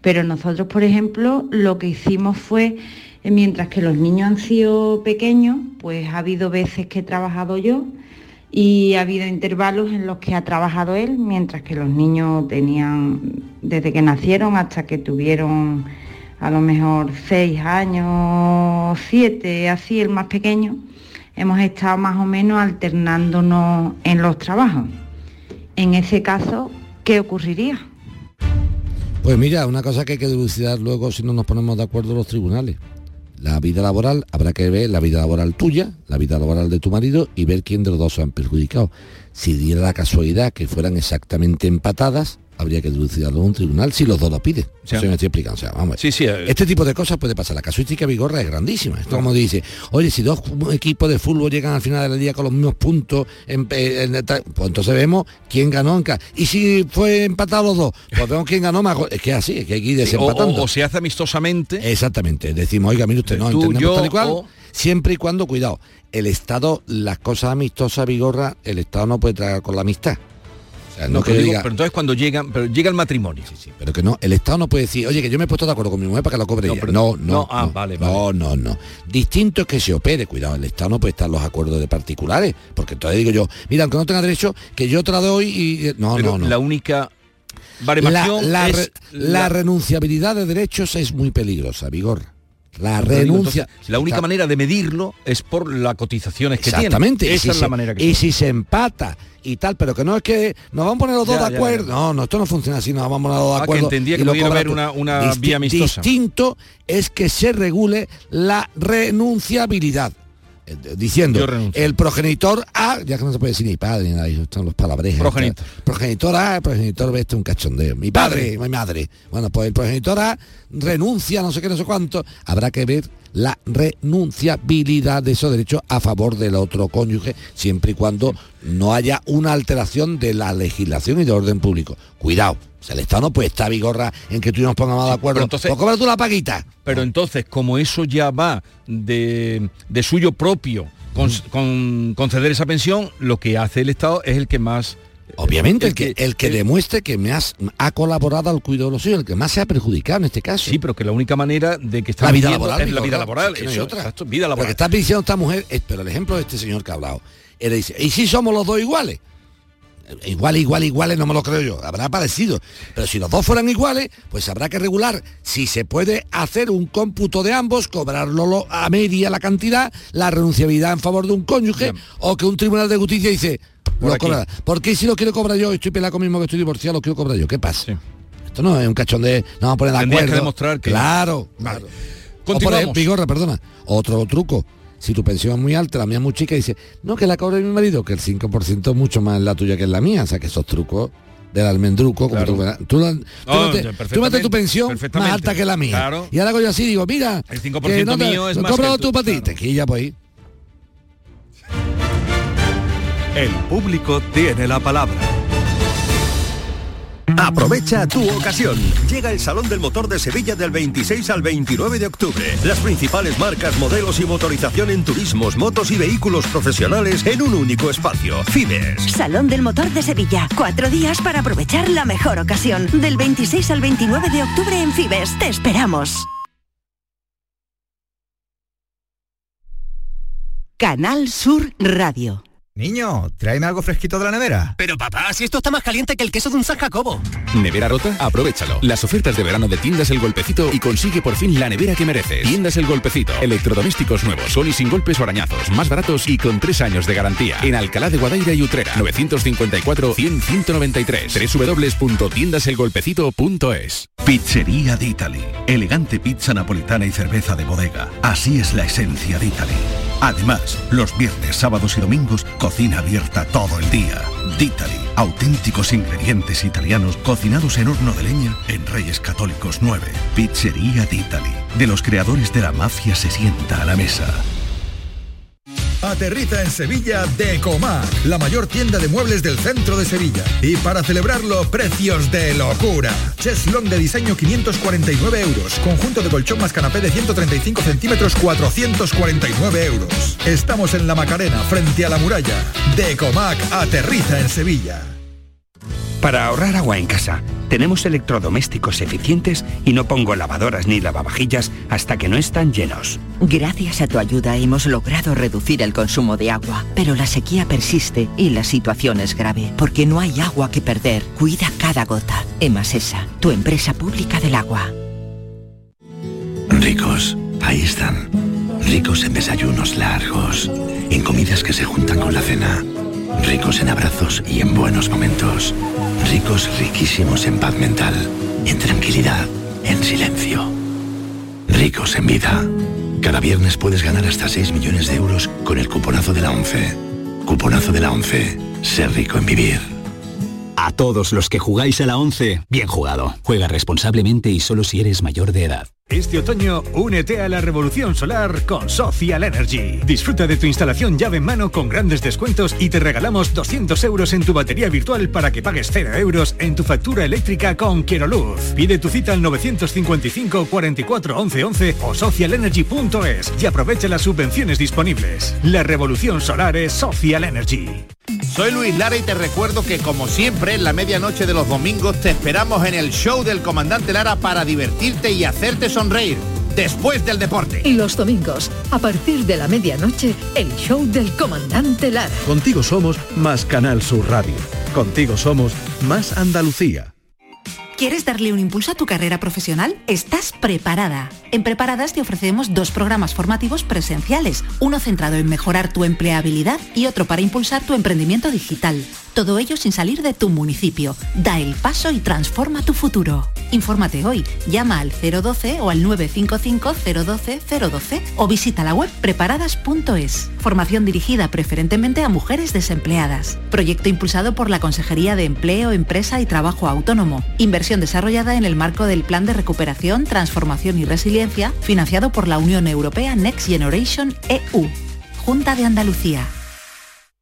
Pero nosotros, por ejemplo, lo que hicimos fue, eh, mientras que los niños han sido pequeños, pues ha habido veces que he trabajado yo y ha habido intervalos en los que ha trabajado él, mientras que los niños tenían, desde que nacieron hasta que tuvieron a lo mejor seis años, siete, así el más pequeño, hemos estado más o menos alternándonos en los trabajos. En ese caso, ¿qué ocurriría? Pues mira, una cosa que hay que dilucidar luego si no nos ponemos de acuerdo los tribunales. La vida laboral, habrá que ver la vida laboral tuya, la vida laboral de tu marido y ver quién de los dos se han perjudicado. Si diera la casualidad que fueran exactamente empatadas, habría que dilucidarlo en un tribunal si los dos lo piden. Eso me estoy explicando. O sea, vamos a. Sí, sí. eh, Este tipo de cosas puede pasar. La casuística Vigorra es grandísima. Esto como dice, oye, si dos equipos de fútbol llegan al final del día con los mismos puntos, en- en- en- pues entonces vemos quién ganó en cada... Y si fue empatado los dos, pues vemos quién ganó más. Es que es así, es que hay que ir desempatando. o- o se hace amistosamente. Exactamente. Decimos, oiga, mire usted, no Tú, entendemos yo tal y cual. o- Siempre y cuando, cuidado, el Estado, las cosas amistosas, Vigorra, el Estado no puede tragar con la amistad. O sea, no, no, que pero, digo, diga- pero entonces cuando llegan, pero llega el matrimonio. Sí, pero que no, el Estado no puede decir, oye, que yo me he puesto de acuerdo con mi mujer para que lo cobre No, ella. pero- no, no, no, ah, no, vale, no, no, no. Distinto es que se opere, cuidado, el Estado no puede estar los acuerdos de particulares, porque entonces digo yo, mira, aunque no tenga derecho, que yo te la doy y... No, pero no, no. la única La, la es re- la renunciabilidad de derechos es muy peligrosa, Vigor. La renuncia... entonces, la única Está- manera de medirlo es por las cotizaciones que tiene. Exactamente. Esa si es se- la manera que Y si se empata y tal, pero que no es que nos vamos a poner los dos Ya, de acuerdo. ya. No, no, esto no funciona así, nos vamos a poner los dos Ah, de que acuerdo. entendía y que pudiera haber una- una vía amistosa. Distinto es que se regule la renunciabilidad. Eh, Diciendo, el progenitor A, ya que no se puede decir ni padre ni nada, están los palabrejas. Progenitor. Progenitor A, el progenitor B, esto es un cachondeo. Mi padre, mi madre. Bueno, pues el progenitor A renuncia, no sé qué, no sé cuánto. Habrá que ver la renunciabilidad de esos derechos a favor del otro cónyuge, siempre y cuando no haya una alteración de la legislación y de orden público. Cuidado, o sea, el Estado no puede estar vigorra en que tú y nos pongamos de acuerdo. pero entonces- Pues cobra tú la paguita. Pero entonces, como eso ya va de, de suyo propio, con, con conceder esa pensión, lo que hace el Estado es el que más... Obviamente, el el que, el que el- demuestre que me has ha colaborado al cuidado de los hijos, el que más se ha perjudicado en este caso. Sí, pero que la única manera de que está la vida laboral es la vida laboral. es otra. exacto, vida Lo que laboral. está diciendo esta mujer, es, pero el ejemplo de este señor que ha hablado, él dice, ¿y si somos los dos iguales? Igual, igual, iguales, no me lo creo yo, habrá parecido. Pero si los dos fueran iguales, pues habrá que regular si se puede hacer un cómputo de ambos, cobrarlo lo- a media la cantidad, la renunciabilidad en favor de un cónyuge, o que un tribunal de justicia dice, Por lo aquí. cobra. ¿Por qué si lo quiero cobrar yo, estoy peleado conmigo que estoy divorciado, lo quiero cobrar yo? ¿Qué pasa? Sí. Esto no es un cachón de, no vamos a poner de Tendrías que acuerdo. demostrar que- Claro, Vale. claro. O por ejemplo, Vigorra, perdona. Otro truco. Si tu pensión es muy alta, la mía es muy chica, dice, no, que la cobre mi marido, que el 5% es mucho más la tuya que es la mía. O sea, que esos trucos del almendruco, como Claro. tú, tú, tú No, tu pensión más alta que la mía. Claro. Y ahora hago yo así, digo, mira, El 5% que no te- mío es lo más cobro que tú, tú para ti. claro. Te quilla pues ahí. El público tiene la palabra. Aprovecha tu ocasión. Llega el Salón del Motor de Sevilla del 26 al 29 de octubre. Las principales marcas, modelos y motorización en turismos, motos y vehículos profesionales en un único espacio. Fibes. Salón del Motor de Sevilla. Cuatro días para aprovechar la mejor ocasión. Del 26 al 29 de octubre en Fibes. Te esperamos. Canal Sur Radio. Niño, tráeme algo fresquito de la nevera. Pero papá, si esto está más caliente que el queso de un San Jacobo. ¿Nevera rota? Aprovechalo. Las ofertas de verano de Tiendas El Golpecito y consigue por fin la nevera que mereces. Tiendas El Golpecito. Electrodomésticos nuevos, son y sin golpes o arañazos, más baratos y con tres años de garantía. En Alcalá de Guadaira y Utrera. 954-100-193. www.tiendaselgolpecito.es Pizzería d'Italy. Elegante pizza napolitana y cerveza de bodega. Así es la esencia de Italy. Además, los viernes, sábados y domingos, cocina abierta todo el día. D'Italy, auténticos ingredientes italianos cocinados en horno de leña en Reyes Católicos 9. Pizzería d'Italy. De los creadores de la mafia se sienta a la mesa. Aterriza en Sevilla Decomac, la mayor tienda de muebles del centro de Sevilla. Y para celebrarlo, precios de locura. Cheslong de diseño 549 euros. Conjunto de colchón más canapé de 135 centímetros 449 euros. Estamos en la Macarena, frente a la muralla. Decomac aterriza en Sevilla. Para ahorrar agua en casa, tenemos electrodomésticos eficientes y no pongo lavadoras ni lavavajillas hasta que no están llenos. Gracias a tu ayuda hemos logrado reducir el consumo de agua, pero la sequía persiste y la situación es grave, porque no hay agua que perder. Cuida cada gota. Emasesa, tu empresa pública del agua. Ricos, ahí están. Ricos en desayunos largos, en comidas que se juntan con la cena. Ricos en abrazos y en buenos momentos. Ricos riquísimos en paz mental, en tranquilidad, en silencio. Ricos en vida. Cada viernes puedes ganar hasta 6 millones de euros con el cuponazo de la 11. Cuponazo de la 11. Ser rico en vivir. A todos los que jugáis a la 11, bien jugado. Juega responsablemente y solo si eres mayor de edad. Este otoño, únete a la revolución solar con Social Energy. Disfruta de tu instalación llave en mano con grandes descuentos y te regalamos 200 euros en tu batería virtual para que pagues 0 euros en tu factura eléctrica con Quiero Luz. Pide tu cita al 955 44 11 11 o socialenergy.es y aprovecha las subvenciones disponibles. La revolución solar es Social Energy. Soy Luis Lara y te recuerdo que como siempre en la medianoche de los domingos te esperamos en el show del comandante Lara para divertirte y hacerte sonreír después del deporte. Y los domingos, a partir de la medianoche, el show del comandante Lara. Contigo somos más Canal Sur Radio. Contigo somos más Andalucía. ¿Quieres darle un impulso a tu carrera profesional? Estás preparada. En Preparadas te ofrecemos dos programas formativos presenciales, uno centrado en mejorar tu empleabilidad y otro para impulsar tu emprendimiento digital. Todo ello sin salir de tu municipio. Da el paso y transforma tu futuro. Infórmate hoy. Llama al 012 o al 955 012 012 o visita la web preparadas.es. Formación dirigida preferentemente a mujeres desempleadas. Proyecto impulsado por la Consejería de Empleo, Empresa y Trabajo Autónomo. Inversión desarrollada en el marco del Plan de Recuperación, Transformación y Resiliencia, financiado por la Unión Europea Next Generation EU. Junta de Andalucía.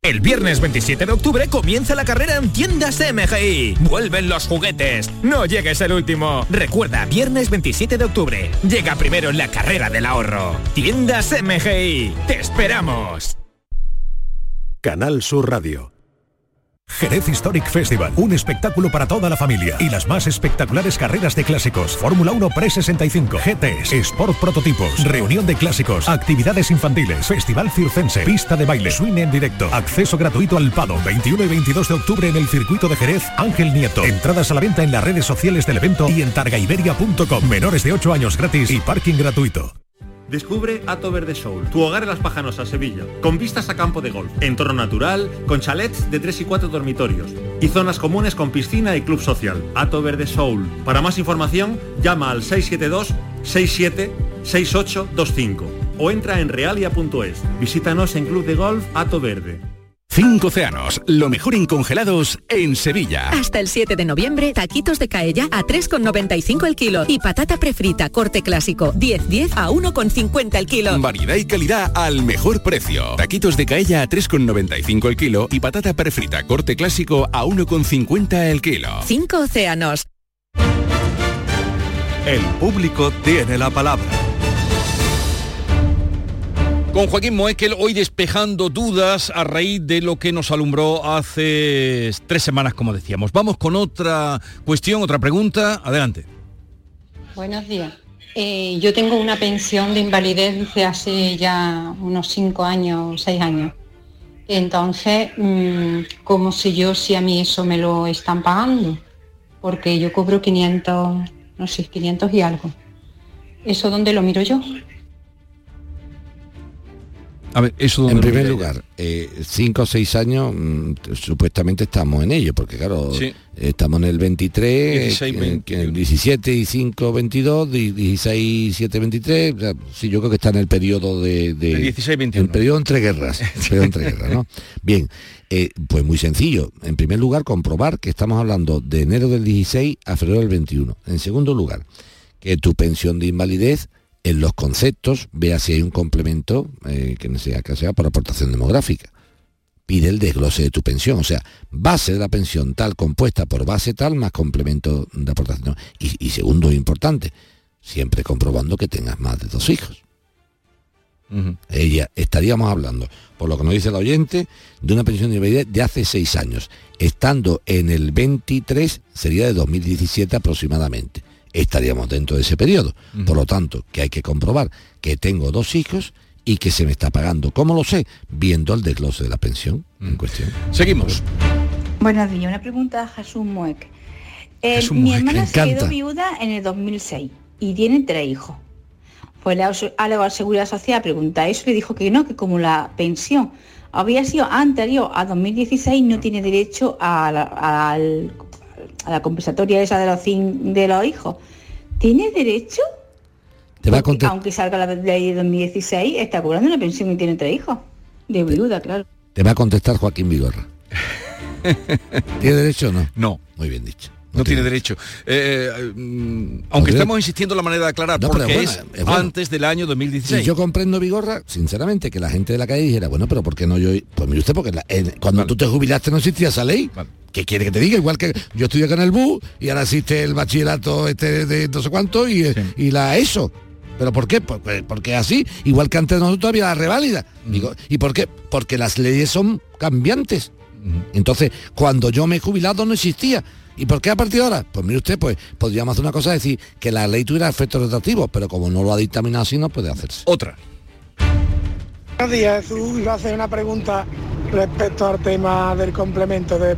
El viernes 27 de octubre comienza la carrera en tiendas MGI. Vuelven los juguetes. No llegues el último. Recuerda, viernes 27 de octubre. Llega primero la carrera del ahorro. Tiendas MGI. Te esperamos. Canal Sur Radio. Jerez Historic Festival, un espectáculo para toda la familia y las más espectaculares carreras de clásicos. Fórmula 1 Pre-65, GTs, Sport Prototipos, reunión de clásicos, actividades infantiles, Festival Circense, pista de baile, swing en directo, acceso gratuito al Pado, 21 y 22 de octubre en el circuito de Jerez, Ángel Nieto. Entradas a la venta en las redes sociales del evento y en targaiberia.com. Menores de 8 años gratis y parking gratuito. Descubre Ato Verde Soul, tu hogar en Las Pajanosas, Sevilla, con vistas a campo de golf, entorno natural, con chalets de 3 y 4 dormitorios y zonas comunes con piscina y club social. Ato Verde Soul. Para más información, llama al 672 67 6825 o entra en realia.es. Visítanos en Club de Golf Ato Verde. Cinco océanos, lo mejor en congelados en Sevilla. Hasta el 7 de noviembre, taquitos de caella a 3,95 el kilo y patata prefrita corte clásico 10-10 a 1,50 el kilo. Variedad y calidad al mejor precio. Taquitos de caella a 3,95 el kilo y patata prefrita corte clásico a 1,50 el kilo. Cinco océanos. El público tiene la palabra. Con Joaquín Moekel hoy despejando dudas a raíz de lo que nos alumbró hace tres semanas, como decíamos. Vamos con otra cuestión, otra pregunta. Adelante. Buenos días. Eh, yo tengo una pensión de invalidez desde hace ya unos cinco años, seis años. Entonces, mm, ¿cómo sé yo si a mí eso me lo están pagando? Porque yo cobro 500, no sé, 500 y algo. ¿Eso dónde lo miro yo? A ver, eso En primer lugar, eh, cinco o seis años mm, supuestamente estamos en ello, porque claro, Sí. estamos en el 23, 16, en- 20. en el 17 y 5, 22, di- 16, 7, 23, o sea, sí, yo creo que está en el periodo de... de- De 16, 21. El periodo entre guerras, periodo entre guerras, ¿no? Bien, eh, pues muy sencillo. En primer lugar, comprobar que estamos hablando de enero del 16 a febrero del 21. En segundo lugar, que tu pensión de invalidez en los conceptos vea si hay un complemento eh, que no sea que sea por aportación demográfica. Pide el desglose de tu pensión, o sea, base de la pensión tal compuesta por base tal más complemento de aportación. Y, y segundo, importante, siempre comprobando que tengas más de dos hijos. Ella, estaríamos hablando, por lo que nos dice el oyente, de una pensión de invalidez de hace seis años. Estando en el 23, sería de 2017 aproximadamente. Estaríamos dentro de ese periodo. Por lo tanto, que hay que comprobar que tengo dos hijos y que se me está pagando. ¿Cómo lo sé? Viendo el desglose de la pensión en cuestión. Seguimos. Buenos días, una pregunta a Jesús Mueck. Eh, Jesús mi Mueck, hermana se quedó viuda en el 2006 y tiene tres hijos. Pues le ha a la Seguridad Social pregunta eso y le dijo que no, que como la pensión había sido anterior a 2016 no tiene derecho a la, al- a la compensatoria esa de los, cin- de los hijos. ¿Tiene derecho? Te va a aunque salga la ley de 2016, está cobrando una pensión y tiene tres hijos. De viuda, claro. Te va a contestar Joaquín Vigorra. ¿Tiene derecho o no? No. Muy bien dicho. No, tiene derecho. Eh, eh, aunque Podría- estamos insistiendo en la manera de aclarar, No, porque es antes del año 2016. Y yo comprendo Vigorra, sinceramente, que la gente de la calle dijera, bueno, pero ¿por qué no yo? Pues mire usted, porque la- cuando tú te jubilaste no existía esa ley. ¿Qué quiere que te diga? Igual que yo estudié en el BU y ahora existe el bachillerato este de no sé cuánto y, y la ESO. ¿Pero por qué? Pues, pues, porque así, igual que antes nosotros había la reválida. Digo, ¿Y por qué? Porque las leyes son cambiantes. Entonces, cuando yo me he jubilado no existía. ¿Y por qué a partir de ahora? Pues mire usted, pues podríamos hacer una cosa, decir que la ley tuviera efectos retroactivos, pero como no lo ha dictaminado así, no puede hacerse. Otra. Buenos días, Jesús. Iba a hacer una pregunta respecto al tema del complemento de,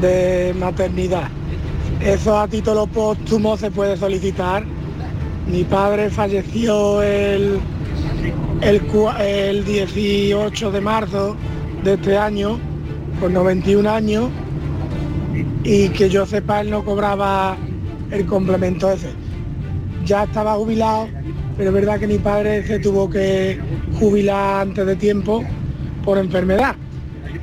de maternidad. ¿Eso a título póstumo se puede solicitar? Mi padre falleció el, el, el 18 de marzo de este año, con 91 años, y que yo sepa, él no cobraba el complemento ese. Ya estaba jubilado, pero es verdad que mi padre se tuvo que jubilar antes de tiempo por enfermedad.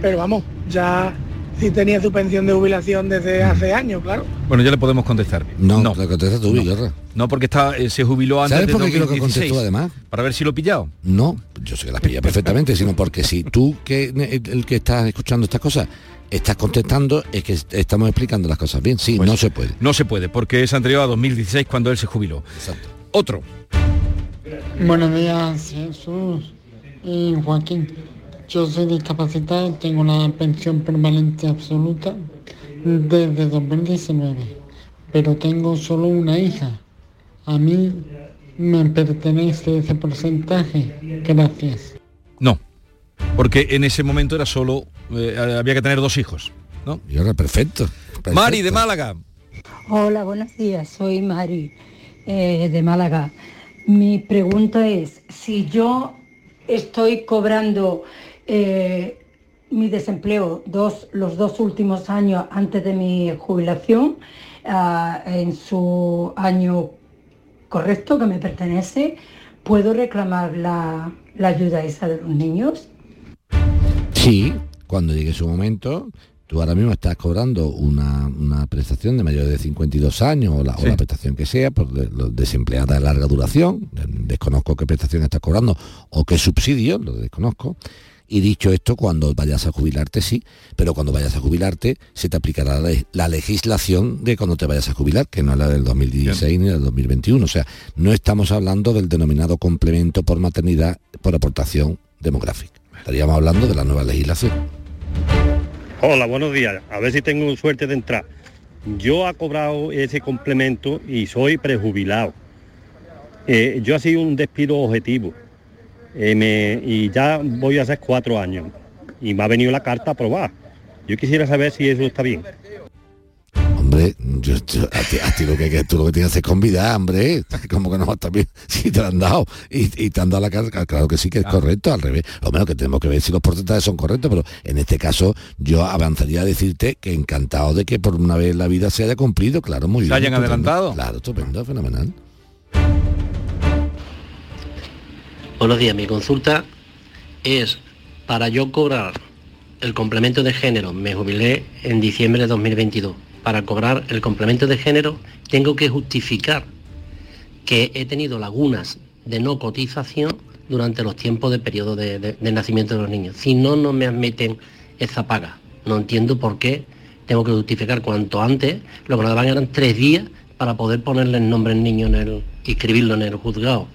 Pero vamos, ya sí tenía su pensión de jubilación desde hace años, claro. Bueno, ya le podemos contestar. No, no. lo contesta tú, Vigorra. No, porque está, eh, se jubiló antes ¿Sabes de por qué quiero que 2016. contestó además? Para ver si lo he pillado. No, yo sé que las pilla perfectamente, sino porque si tú, que el, que estás escuchando estas cosas, estás contestando, es que est- estamos explicando las cosas bien. Sí, no se puede. No se puede, porque es anterior a 2016 cuando él se jubiló. Otro. Buenos días, Jesús y Joaquín. Yo soy discapacitado, tengo una pensión permanente absoluta desde 2019, pero tengo solo una hija. A mí me pertenece ese porcentaje. Gracias. No, porque en ese momento era solo, eh, había que tener dos hijos. ¿no? Y ahora perfecto. Mari de Málaga. Hola, buenos días. Soy Mari eh, de Málaga. Mi pregunta es, si yo estoy cobrando eh, mi desempleo dos, los dos últimos años antes de mi jubilación, ah, en su año correcto que me pertenece, ¿puedo reclamar la, la ayuda esa de los niños? Sí, cuando llegue su momento, tú ahora mismo estás cobrando una, una prestación de mayores de 52 años o la, o la prestación que sea, por de- desempleada de larga duración, desconozco qué prestación estás cobrando o qué subsidio, lo desconozco. Y dicho esto, cuando vayas a jubilarte, sí, pero cuando vayas a jubilarte se te aplicará la, la legislación de cuando te vayas a jubilar, que no es la del 2016 ni del 2021. O sea, no estamos hablando del denominado complemento por maternidad por aportación demográfica. Estaríamos hablando de la nueva legislación. Hola, buenos días. A ver si tengo suerte de entrar. Yo he cobrado ese complemento y soy prejubilado. Eh, yo he sido un despido objetivo Eh, me- y ya voy a hacer cuatro años y me ha venido la carta aprobada. Yo quisiera saber si eso está bien. Hombre, yo, yo- a, ti, a ti lo que, que tú lo que tienes que hacer es convidar, hombre. Como que no, también, si te la han dado y, y te han dado la carta, claro que sí que es correcto, al revés. Lo menos que tenemos que ver si los porcentajes son correctos, pero en este caso yo avanzaría a decirte que encantado de que por una vez la vida se haya cumplido, claro, muy ¿Se bien. hayan estupendo. adelantado? Claro, estupendo, fenomenal. Buenos días, mi consulta es para yo cobrar el complemento de género. Me jubilé en diciembre de 2022. Para cobrar el complemento de género tengo que justificar que he tenido lagunas de no cotización durante los tiempos de periodo de, nacimiento de los niños. Si no, no me admiten esa paga. No entiendo por qué tengo que justificar cuanto antes. Lo que nos daban eran tres días para poder ponerle el nombre al niño en el, inscribirlo en el juzgado.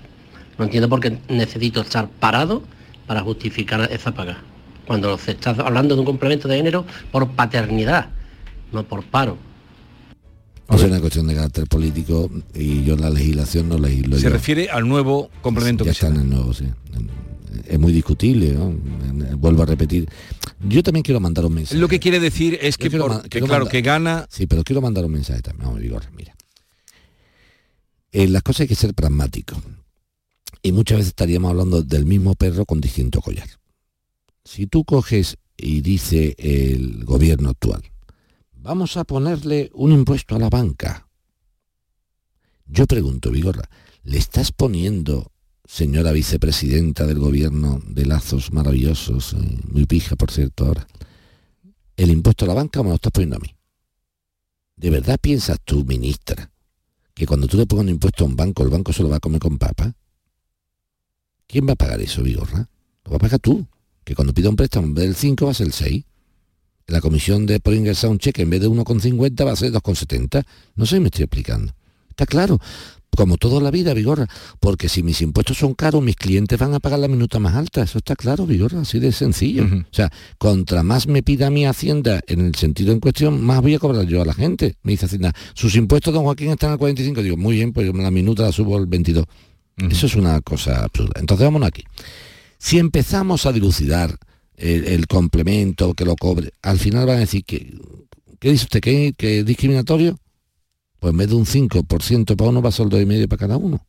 No entiendo por qué necesito estar parado para justificar esa paga. Cuando se está hablando de un complemento de género por paternidad, no por paro. No es una cuestión de carácter político y yo en la legislación no legislo. Se yo. refiere al nuevo complemento ya que está en el nuevo, sí. Es muy discutible, ¿no? Vuelvo a repetir. Yo también quiero mandar un mensaje. Lo que quiere decir es que, por- claro, que gana... Sí, pero quiero mandar un mensaje también. Vamos, Vigorra, mira. En las cosas hay que ser pragmático. Y muchas veces estaríamos hablando del mismo perro con distinto collar. Si tú coges y dice el gobierno actual, vamos a ponerle un impuesto a la banca. Yo pregunto, Vigorra, ¿le estás poniendo, señora vicepresidenta del gobierno de lazos maravillosos, eh, muy pija por cierto ahora, el impuesto a la banca o me lo estás poniendo a mí? ¿De verdad piensas tú, ministra, que cuando tú le pongas un impuesto a un banco, el banco se lo va a comer con papa? ¿Quién va a pagar eso, Vigorra? Lo va a pagar tú. Que cuando pida un préstamo en vez del 5 va a ser el 6. La comisión de por ingresar un cheque en vez de 1,50 va a ser 2,70. No sé si me estoy explicando. Está claro. Como toda la vida, Vigorra. Porque si mis impuestos son caros, mis clientes van a pagar la minuta más alta. Eso está claro, Vigorra. Así de sencillo. O sea, contra más me pida mi Hacienda en el sentido en cuestión, más voy a cobrar yo a la gente. Me dice Hacienda, sus impuestos, don Joaquín, están al 45. Digo, muy bien, pues yo la minuta la subo al 22. Eso es una cosa absurda. Entonces vámonos aquí. Si empezamos a dilucidar el, complemento que lo cobre, al final van a decir que, ¿qué dice usted? ¿Que, que es discriminatorio? Pues en vez de un 5% para uno va a ser el 2,5% para cada uno.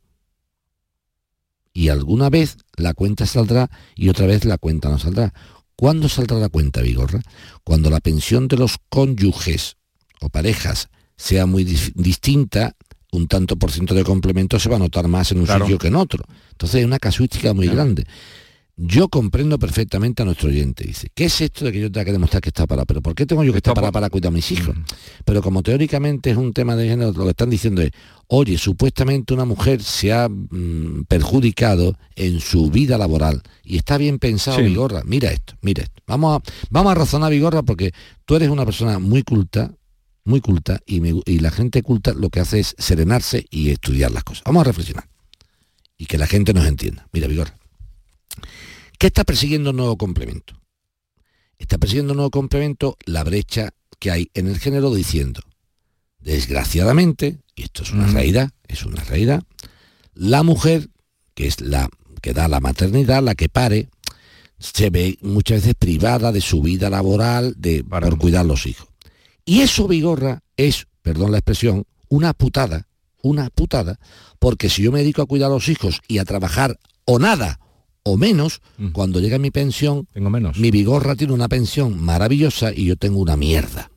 Y alguna vez la cuenta saldrá y otra vez la cuenta no saldrá. ¿Cuándo saldrá la cuenta, Vigorra? Cuando la pensión de los cónyuges o parejas sea muy dis- distinta, un tanto por ciento de complemento se va a notar más en un Claro. sitio que en otro. Entonces es una casuística muy grande. Yo comprendo perfectamente a nuestro oyente. Dice, ¿qué es esto de que yo tenga que demostrar que está para? ¿Pero por qué tengo yo que estar para para cuidar a mis hijos? Pero como teóricamente es un tema de género, lo que están diciendo es, oye, supuestamente una mujer se ha mm, perjudicado en su vida laboral y está bien pensado, Sí. Vigorra. Mira esto, mira esto. Vamos a, vamos a razonar, Vigorra, porque tú eres una persona muy culta, muy culta, y, me- y la gente culta lo que hace es serenarse y estudiar las cosas. Vamos a reflexionar. Y que la gente nos entienda. Mira, Vigorra. ¿Qué está persiguiendo un nuevo complemento? Está persiguiendo un nuevo complemento la brecha que hay en el género diciendo, desgraciadamente, y esto es una realidad, es una realidad, la mujer, que es la que da la maternidad, la que pare, se ve muchas veces privada de su vida laboral de, por cuidar los hijos. Y eso, Vigorra, es, perdón la expresión, una putada, una putada, porque si yo me dedico a cuidar a los hijos y a trabajar o nada o menos, cuando llega mi pensión, Tengo menos. mi Vigorra tiene una pensión maravillosa y yo tengo una mierda,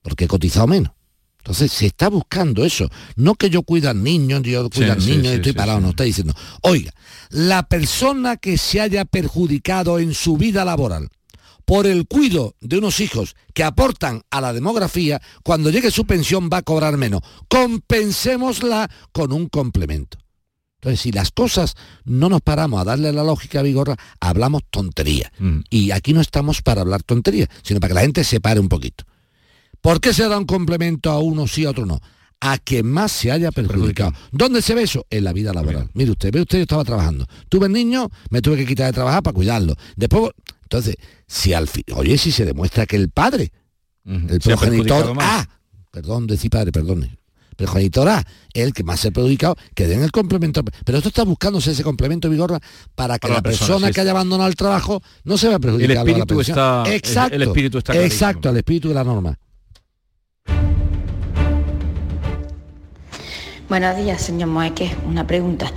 porque he cotizado menos. Entonces se está buscando eso. No que yo cuida al niño, yo cuido al sí, niño sí, y estoy sí, parado, no está diciendo. Oiga, la persona que se haya perjudicado en su vida laboral por el cuido de unos hijos que aportan a la demografía, cuando llegue su pensión va a cobrar menos. Compensémosla con un complemento. Entonces, si las cosas no nos paramos a darle la lógica a Vigorra, hablamos tontería. Mm. Y aquí no estamos para hablar tontería, sino para que la gente se pare un poquito. ¿Por qué se da un complemento a uno sí, a otro no? A quien más se haya perjudicado. ¿Dónde se ve eso? En la vida laboral. Mire usted, ve usted, yo estaba trabajando. Tuve niño, me tuve que quitar de trabajar para cuidarlo. Después, entonces, si al fin, oye, si se demuestra que el padre, el progenitor. A, perdón, decir padre, perdone, progenitor A, es el que más se ha perjudicado, que den el complemento. Pero esto está buscándose ese complemento, Vigorra, para que Para la persona, persona sí, que haya abandonado el trabajo no se vea perjudicado. a la espíritu está- el- Exacto, el espíritu está clarísimo. Exacto, el espíritu de la norma. Buenos días, señor Moeque. Una pregunta.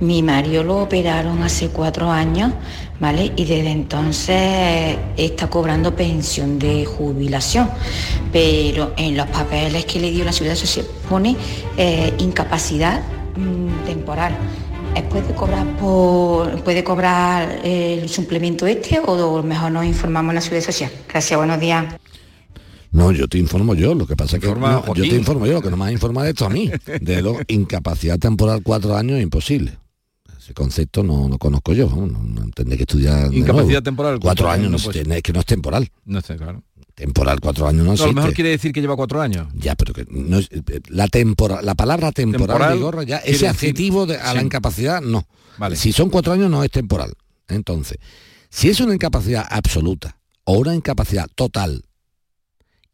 Mi marido lo operaron hace cuatro años, ¿vale? Y desde entonces está cobrando pensión de jubilación. Pero en los papeles que le dio la Seguridad Social pone eh, incapacidad mm, temporal. ¿Eh, ¿Puede cobrar por, puede cobrar el suplemento este o mejor nos informamos en la Seguridad Social? Gracias, buenos días. No, yo te informo yo, lo que pasa es que no, yo te informo yo, lo que no me va a informar esto a mí. De lo incapacidad temporal cuatro años imposible. Ese concepto no lo conozco yo, no, no tendré que estudiar. de Incapacidad temporal, Cuatro años, no, no es que no es temporal. No sé, claro. Temporal, cuatro años no No, a lo mejor quiere decir que lleva cuatro años. Ya, pero que no es- la tempora, la palabra temporal, Temporal Vigorra, ya quiere ese decir- adjetivo de, a la incapacidad no. Vale. Si son cuatro años no es temporal. Entonces, si es una incapacidad absoluta o una incapacidad total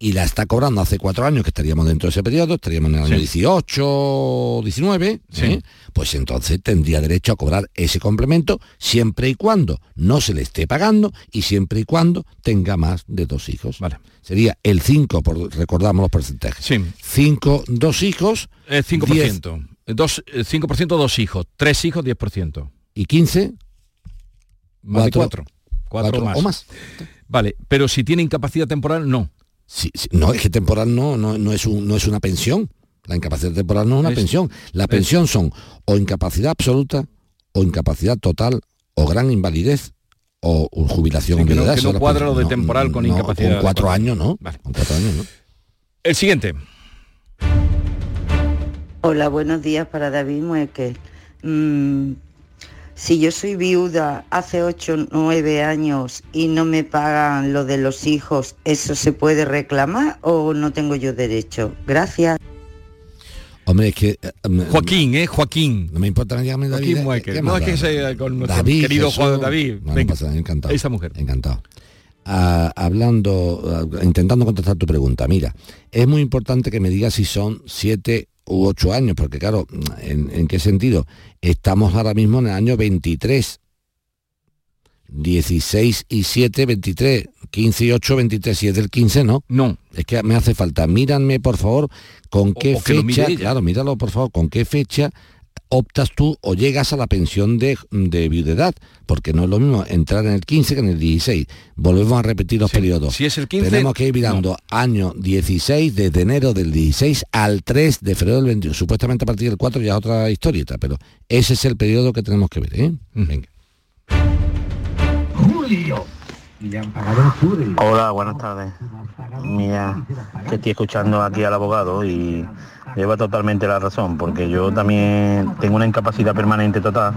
y la está cobrando hace cuatro años, que estaríamos dentro de ese periodo, estaríamos en el año Sí. 18, 19, Sí. ¿eh? pues entonces tendría derecho a cobrar ese complemento siempre y cuando no se le esté pagando y siempre y cuando tenga más de dos hijos. Vale. Sería el 5, por, recordamos los porcentajes. Sí. 5, dos hijos. Eh, 5%. Dos, eh, 5% dos hijos. Tres hijos, 10%. Y 15. Más de Cuatro. cuatro. Cuatro, Cuatro más. o más. Vale, pero si tiene incapacidad temporal, no. Sí, sí, no, es que temporal no, no, no es un- no es una pensión. La incapacidad temporal no es una Es- pensión. La pensión son o incapacidad absoluta, o incapacidad total, o gran invalidez, o, jubilación Sí, que no- que no cuadra lo de temporal con incapacidad Con cuatro años, ¿no? Vale. Con cuatro años, ¿no? El siguiente. Hola, buenos días para David Mueque. Mm, si yo soy viuda hace 8 o 9 años y no me pagan lo de los hijos, ¿eso se puede reclamar o no tengo yo derecho? Gracias. Hombre, es que... eh, Joaquín, ¿eh? Joaquín. No me importa, me llame David. Joaquín ¿eh? Mueque. ¿Qué No, es que sea con nuestro David, querido Jesús. Juan David. No, no Venga. pasa encantado. Esa mujer. Encantado. Ah, hablando, ah, intentando contestar tu pregunta, mira, es muy importante que me digas si son siete u ocho años, porque claro, ¿en, en qué sentido? Estamos ahora mismo en el año 23. 16 y 7, 23, 15 y 8, 23, si es del 15, no. No. Es que me hace falta, míranme por favor con qué o mire fecha, claro, míralo por favor, con qué fecha optas tú o llegas a la pensión de, de viudedad, porque no es lo mismo entrar en el 15 que en el 16. Volvemos a repetir los periodos. Si es el 15, Tenemos que ir mirando año 16, desde enero del 16 al 3 de febrero del 21. Supuestamente a partir del 4 ya es otra historieta, pero ese es el periodo que tenemos que ver. ¿eh? Venga. Hola, buenas tardes. Mira, que estoy escuchando aquí al abogado y lleva totalmente la razón, porque yo también tengo una incapacidad permanente total.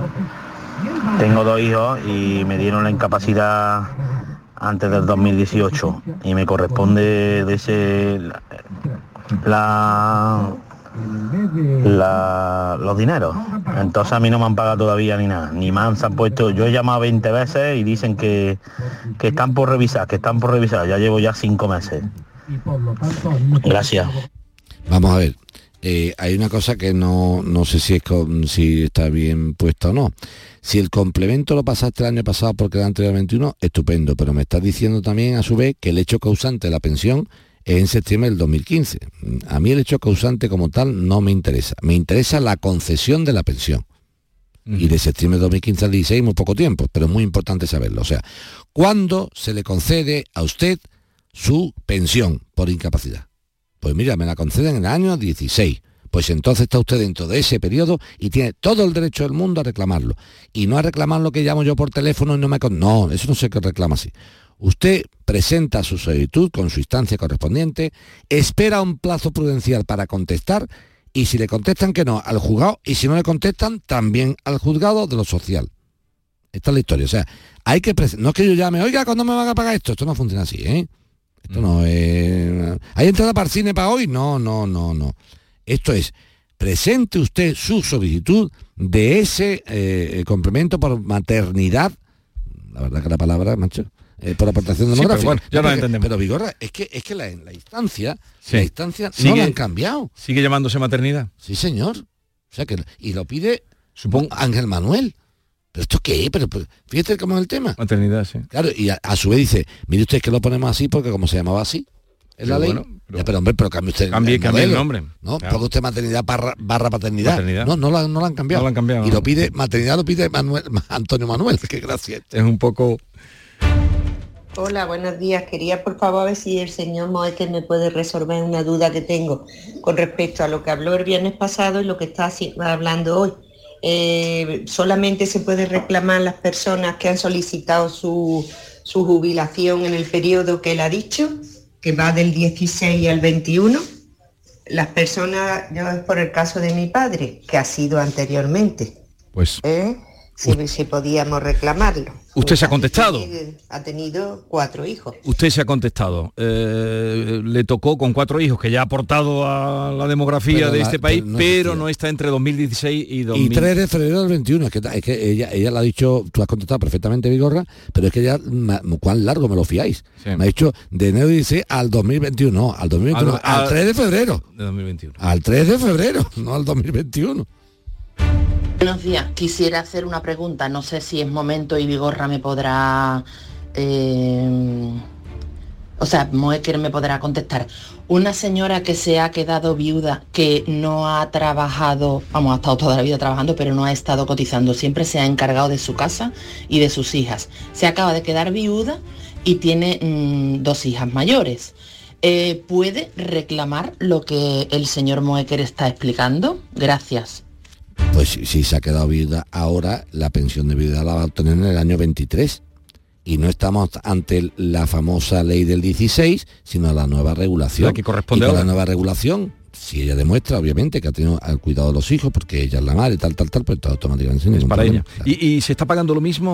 Tengo dos hijos y me dieron la incapacidad antes del 2018 y me corresponde de ese la, la- los dineros. Entonces a mí no me han pagado todavía ni nada, ni más han puesto, yo he llamado 20 veces y dicen que, que están por revisar, que están por revisar, ya llevo ya cinco meses. Gracias. Vamos a ver. eh, hay una cosa que no, no sé si, es con- si está bien puesta o no. Si el complemento lo pasaste el año pasado porque era anterior al 21, estupendo, pero me estás diciendo también a su vez que el hecho causante de la pensión en septiembre del 2015. A mí el hecho causante como tal no me interesa. Me interesa la concesión de la pensión. Y de septiembre de 2015 al 16 muy poco tiempo, pero es muy importante saberlo. O sea, ¿cuándo se le concede a usted su pensión por incapacidad? Pues mira, me la conceden en el año 16. Pues entonces está usted dentro de ese periodo y tiene todo el derecho del mundo a reclamarlo. Y no a reclamar lo que llamo yo por teléfono y no me... con- No, eso no sé qué reclama así. Usted presenta su solicitud con su instancia correspondiente, espera un plazo prudencial para contestar y si le contestan que no, al juzgado y si no le contestan, también al juzgado de lo social. Esta es la historia. O sea, hay que... No es que yo llame, oiga, ¿cuándo me van a pagar esto? Esto no funciona así, ¿eh? Esto no es... ¿Hay entrada para el cine para hoy? No, no, no, no. Esto es, presente usted su solicitud de ese eh, complemento por maternidad, la verdad que la palabra, macho, eh, por aportación Sí, demográfica. pero bueno, ya lo Porque- entendemos. Pero Vigorra, es que es que la, la instancia, Sí. la instancia no Sigue- la han cambiado. ¿Sigue llamándose maternidad? Sí, señor. O sea que y lo pide supongo Ángel Manuel. ¿Pero esto qué? Pero, pero fíjate cómo es el tema. Maternidad, sí. Claro, y a, a su vez dice, mire usted que lo ponemos así porque como se llamaba así. Es la Pero ley. bueno, Ya, pero hombre, pero cambie usted Cambie- cambie el nombre. ¿no? Claro. Ponga usted maternidad barra, barra paternidad. Maternidad. No, no la, no la han cambiado. No la han cambiado, Y no. lo pide, maternidad lo pide Manuel, Antonio Manuel. Qué gracia. Es un poco... Hola, buenos días. Quería por favor ver si el señor Moeque me puede resolver una duda que tengo con respecto a lo que habló el viernes pasado y lo que está hablando hoy. Eh, solamente se puede reclamar las personas que han solicitado su, su jubilación en el periodo que él ha dicho, que va del 16 al 21. Las personas, yo es por el caso de mi padre, que ha sido anteriormente. Pues ¿eh? Si, si podíamos reclamarlo. usted se ha contestado. Ha tenido cuatro hijos. Usted se ha contestado. Eh, le tocó con cuatro hijos que ya ha aportado a la demografía Pero de la- este país, pero no pero existía. no está entre 2016 y 2000. Y 3 de febrero del 21, es que, es que ella, ella lo ha dicho, tú has contestado perfectamente, Vigorra, pero es que ya, ma- cuán largo me lo fiáis. Me ha dicho de enero 16 al 2021, no, al 2021, al, Al- 3 de febrero. De 2021. Al 3 de febrero, no al 2021. Buenos días. Quisiera hacer una pregunta. No sé si es momento y Vigorra me podrá... eh, o sea, Moecker me podrá contestar. Una señora que se ha quedado viuda, que no ha trabajado, vamos, ha estado toda la vida trabajando, pero no ha estado cotizando, siempre se ha encargado de su casa y de sus hijas. Se acaba de quedar viuda y tiene mm, dos hijas mayores. Eh, ¿Puede reclamar lo que el señor Moecker está explicando? Gracias. Pues si, si se ha quedado viuda ahora, la pensión de viuda la va a obtener en el año 23. Y no estamos ante la famosa ley del 16, sino la nueva regulación. La que corresponde y con ahora. la nueva regulación, si ella demuestra, obviamente, que ha tenido al cuidado de los hijos, porque ella es la madre, tal, tal, tal, pues automáticamente. ningún para ella. ¿Y, y se está pagando lo mismo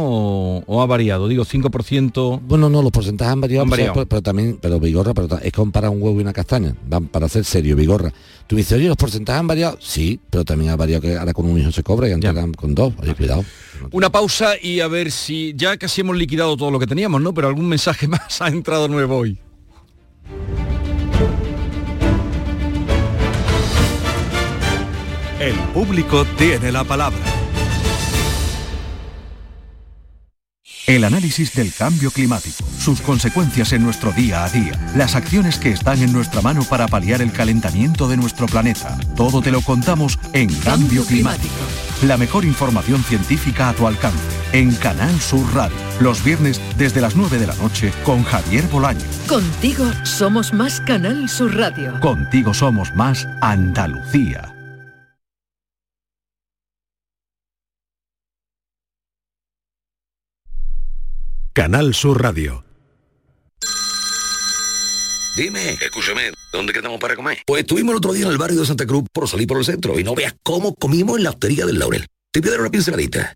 o, o ha variado? Digo, 5%... Bueno, no, los porcentajes han variado, Han pero- variado. Pero, pero también, pero Vigorra, pero es comparar un huevo y una castaña, van para ser serio, Vigorra. Tú me dices, oye, los porcentajes han variado, sí, pero también ha variado que ahora con un hijo se cobra y antes eran con dos, oye, cuidado. Una pausa y a ver si ya casi hemos liquidado todo lo que teníamos, ¿no? Pero algún mensaje más ha entrado nuevo hoy. El público tiene la palabra. El análisis del cambio climático, sus consecuencias en nuestro día a día, las acciones que están en nuestra mano para paliar el calentamiento de nuestro planeta. Todo te lo contamos en Cambio Climático. La mejor información científica a tu alcance. En Canal Sur Radio. Los viernes desde las 9 de la noche con Javier Bolaño. Contigo somos más Canal Sur Radio. Contigo somos más Andalucía. Canal Sur Radio. Dime, escúchame, ¿dónde quedamos para comer? Pues estuvimos el otro día en el barrio de Santa Cruz por salir por el centro y no veas cómo comimos en la hostería del Laurel. Te voy a dar una pinceladita.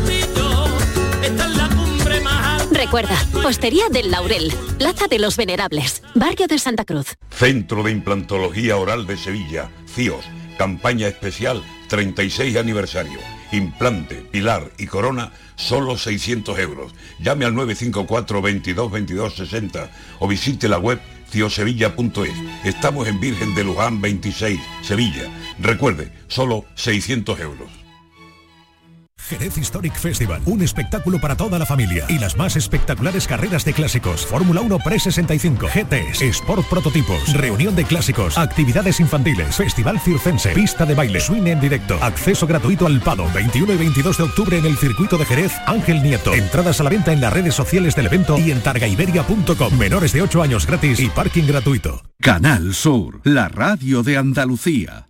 Recuerda, Hostería del Laurel, Plaza de los Venerables, Barrio de Santa Cruz. Centro de Implantología Oral de Sevilla, CIOS, campaña especial 36 aniversario. Implante, pilar y corona, solo 600 euros. Llame al 954 22 22 60 o visite la web ciosevilla.es. Estamos en Virgen de Luján 26, Sevilla. Recuerde, solo 600 euros. Jerez Historic Festival, un espectáculo para toda la familia y las más espectaculares carreras de clásicos. Fórmula 1 Pre-65, GTS, Sport Prototipos, reunión de clásicos, actividades infantiles, Festival Circense, pista de baile, swing en directo, acceso gratuito al Pado, 21 y 22 de octubre en el circuito de Jerez, Ángel Nieto. Entradas a la venta en las redes sociales del evento y en targaiberia.com. Menores de 8 años gratis y parking gratuito. Canal Sur, la radio de Andalucía.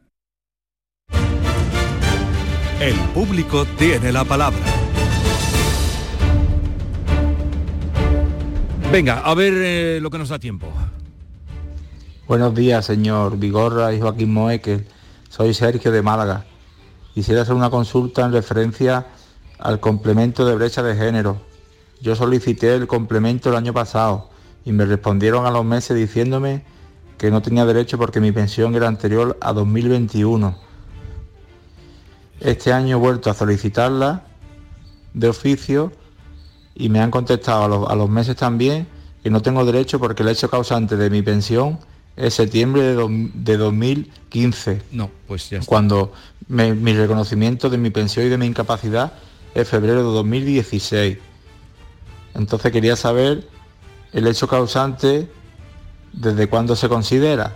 El público tiene la palabra. Venga, a ver eh, lo que nos da tiempo. Buenos días, señor Vigorra y Joaquín Moeque. Soy Sergio de Málaga. Quisiera hacer una consulta en referencia al complemento de brecha de género. Yo solicité el complemento el año pasado y me respondieron a los meses diciéndome que no tenía derecho porque mi pensión era anterior a 2021. Este año he vuelto a solicitarla de oficio y me han contestado a los, a los meses también que no tengo derecho porque el hecho causante de mi pensión es septiembre de, do- de 2015. No, pues ya está. Cuando me- mi reconocimiento de mi pensión y de mi incapacidad es febrero de 2016. Entonces quería saber el hecho causante desde cuándo se considera,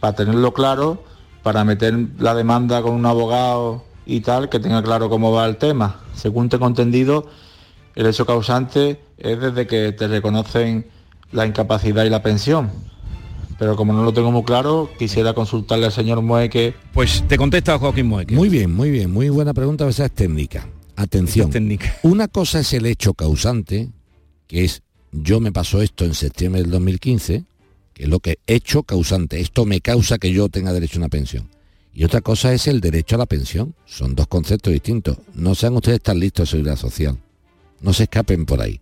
para tenerlo claro, para meter la demanda con un abogado y tal, que tenga claro cómo va el tema. Según tengo entendido, el hecho causante es desde que te reconocen la incapacidad y la pensión. Pero como no lo tengo muy claro, quisiera consultarle al señor Mueque. Pues te contesta Joaquín Mueque. Muy bien, muy bien, muy buena pregunta, a veces es técnica. Atención. Una cosa es el hecho causante, que es yo me pasó esto en septiembre del 2015, que es lo que hecho causante, esto me causa que yo tenga derecho a una pensión. Y otra cosa es el derecho a la pensión. Son dos conceptos distintos. No sean ustedes tan listos de seguridad social. No se escapen por ahí.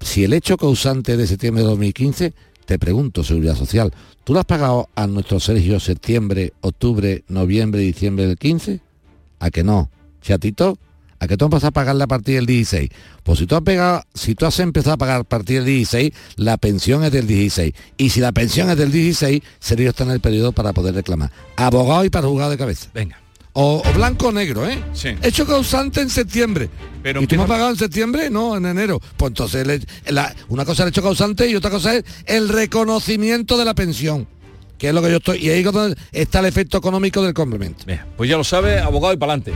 Si el hecho causante de septiembre de 2015, te pregunto, Seguridad Social, ¿tú lo has pagado a nuestro Sergio septiembre, octubre, noviembre, diciembre del 15? ¿A que no? ¿Chatito? ¿A que tú empiezas a pagarle a partir del 16? Pues si tú has pegado, si tú has empezado a pagar a partir del 16, la pensión es del 16. Y si la pensión es del 16, Sergio está en el periodo para poder reclamar. Abogado y para juzgado de cabeza. Venga. O, o blanco o negro, ¿eh? Sí. Hecho causante en septiembre. Pero ¿Y tú me has pagado en septiembre? No, en enero. Pues entonces el- la- una cosa es el hecho causante y otra cosa es el reconocimiento de la pensión. Que es lo que yo estoy. Y ahí está el efecto económico del complemento. Pues ya lo sabe, abogado y pa'lante.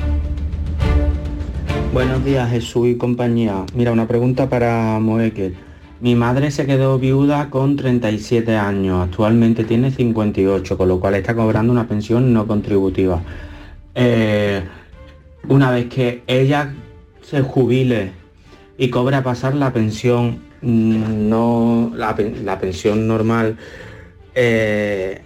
Buenos días, Jesús y compañía. Mira, una pregunta para Moekel. Mi madre se quedó viuda con 37 años, actualmente tiene 58, con lo cual está cobrando una pensión no contributiva. Eh, una vez que ella se jubile y cobre a pasar la pensión, mm, no la, pen- la pensión normal, eh,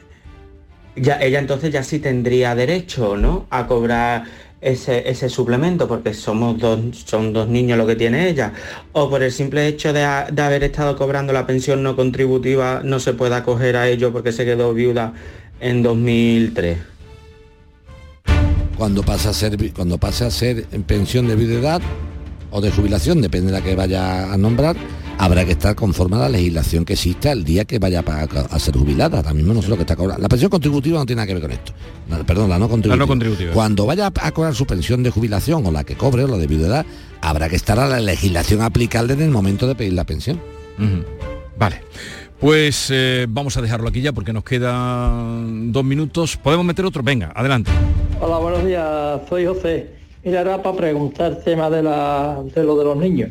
ella entonces ya sí tendría derecho, ¿no? A cobrar ese, ese suplemento, porque somos dos, son dos niños lo que tiene ella. O por el simple hecho de, ha- de haber estado cobrando la pensión no contributiva, no se puede acoger a ello porque se quedó viuda en 2003. Cuando pasa a ser cuando pase a ser en pensión de viudedad o de jubilación, depende de la que vaya a nombrar, habrá que estar conforme a la legislación que exista el día que vaya a, ser jubilada. Ahora mismo no sé lo que está cobrando. La pensión contributiva no tiene nada que ver con esto. La- perdón, la no contributiva. contributiva. Cuando vaya a cobrar su pensión de jubilación o la que cobre o la de viudedad, habrá que estar a la legislación aplicable en el momento de pedir la pensión. Vale. Pues eh, vamos a dejarlo aquí ya porque nos quedan dos minutos. ¿Podemos meter otro? Venga, adelante. Hola, buenos días, soy José. Mira, era para preguntar el tema de, la, de lo de los niños.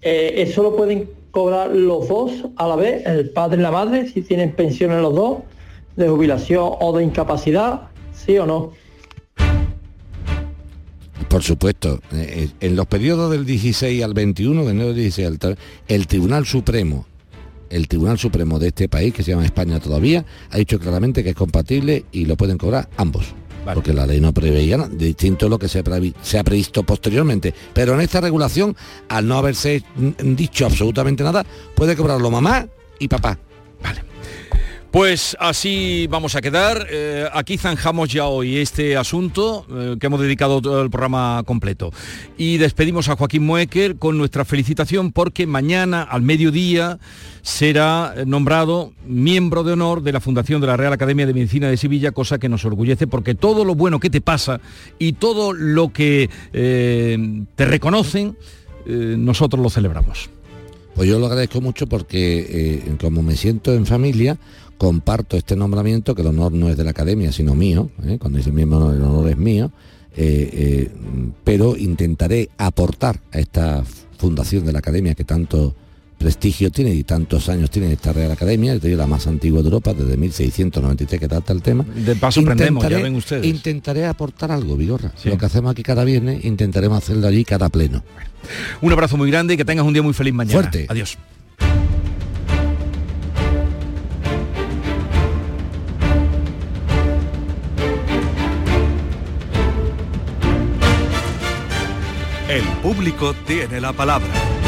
Eh, ¿Eso lo pueden cobrar los dos a la vez, el padre y la madre, si tienen pensiones los dos, de jubilación o de incapacidad? ¿Sí o no? Por supuesto, eh, eh, en los periodos del 16 al 21, de enero del 16 al el Tribunal Supremo, el Tribunal Supremo de este país, que se llama España todavía, ha dicho claramente que es compatible y lo pueden cobrar ambos. Porque la ley no preveía nada, distinto a lo que se se ha previsto posteriormente. Pero en esta regulación, al no haberse dicho absolutamente nada, puede cobrarlo mamá y papá. Pues así vamos a quedar. Eh, aquí zanjamos ya hoy este asunto eh, que hemos dedicado todo el programa completo. Y despedimos a Joaquín Muecker con nuestra felicitación porque mañana al mediodía será nombrado miembro de honor de la Fundación de la Real Academia de Medicina de Sevilla, cosa que nos orgullece porque todo lo bueno que te pasa y todo lo que eh, te reconocen, nosotros lo celebramos. Pues yo lo agradezco mucho porque como me siento en familia, comparto este nombramiento, que el honor no es de la academia, sino mío, ¿eh? cuando dice miembro el honor es mío, eh, eh, pero intentaré aportar a esta fundación de la academia que tanto prestigio tiene y tantos años tiene esta Real Academia, es la más antigua de Europa, desde 1693 que trata el tema. De paso aprendemos, ya ven ustedes. Intentaré aportar algo, Vigorra. Lo que hacemos aquí cada viernes, intentaremos hacerlo allí cada pleno. Un abrazo muy grande y que tengas un día muy feliz mañana. Fuerte. Adiós. Público tiene la palabra.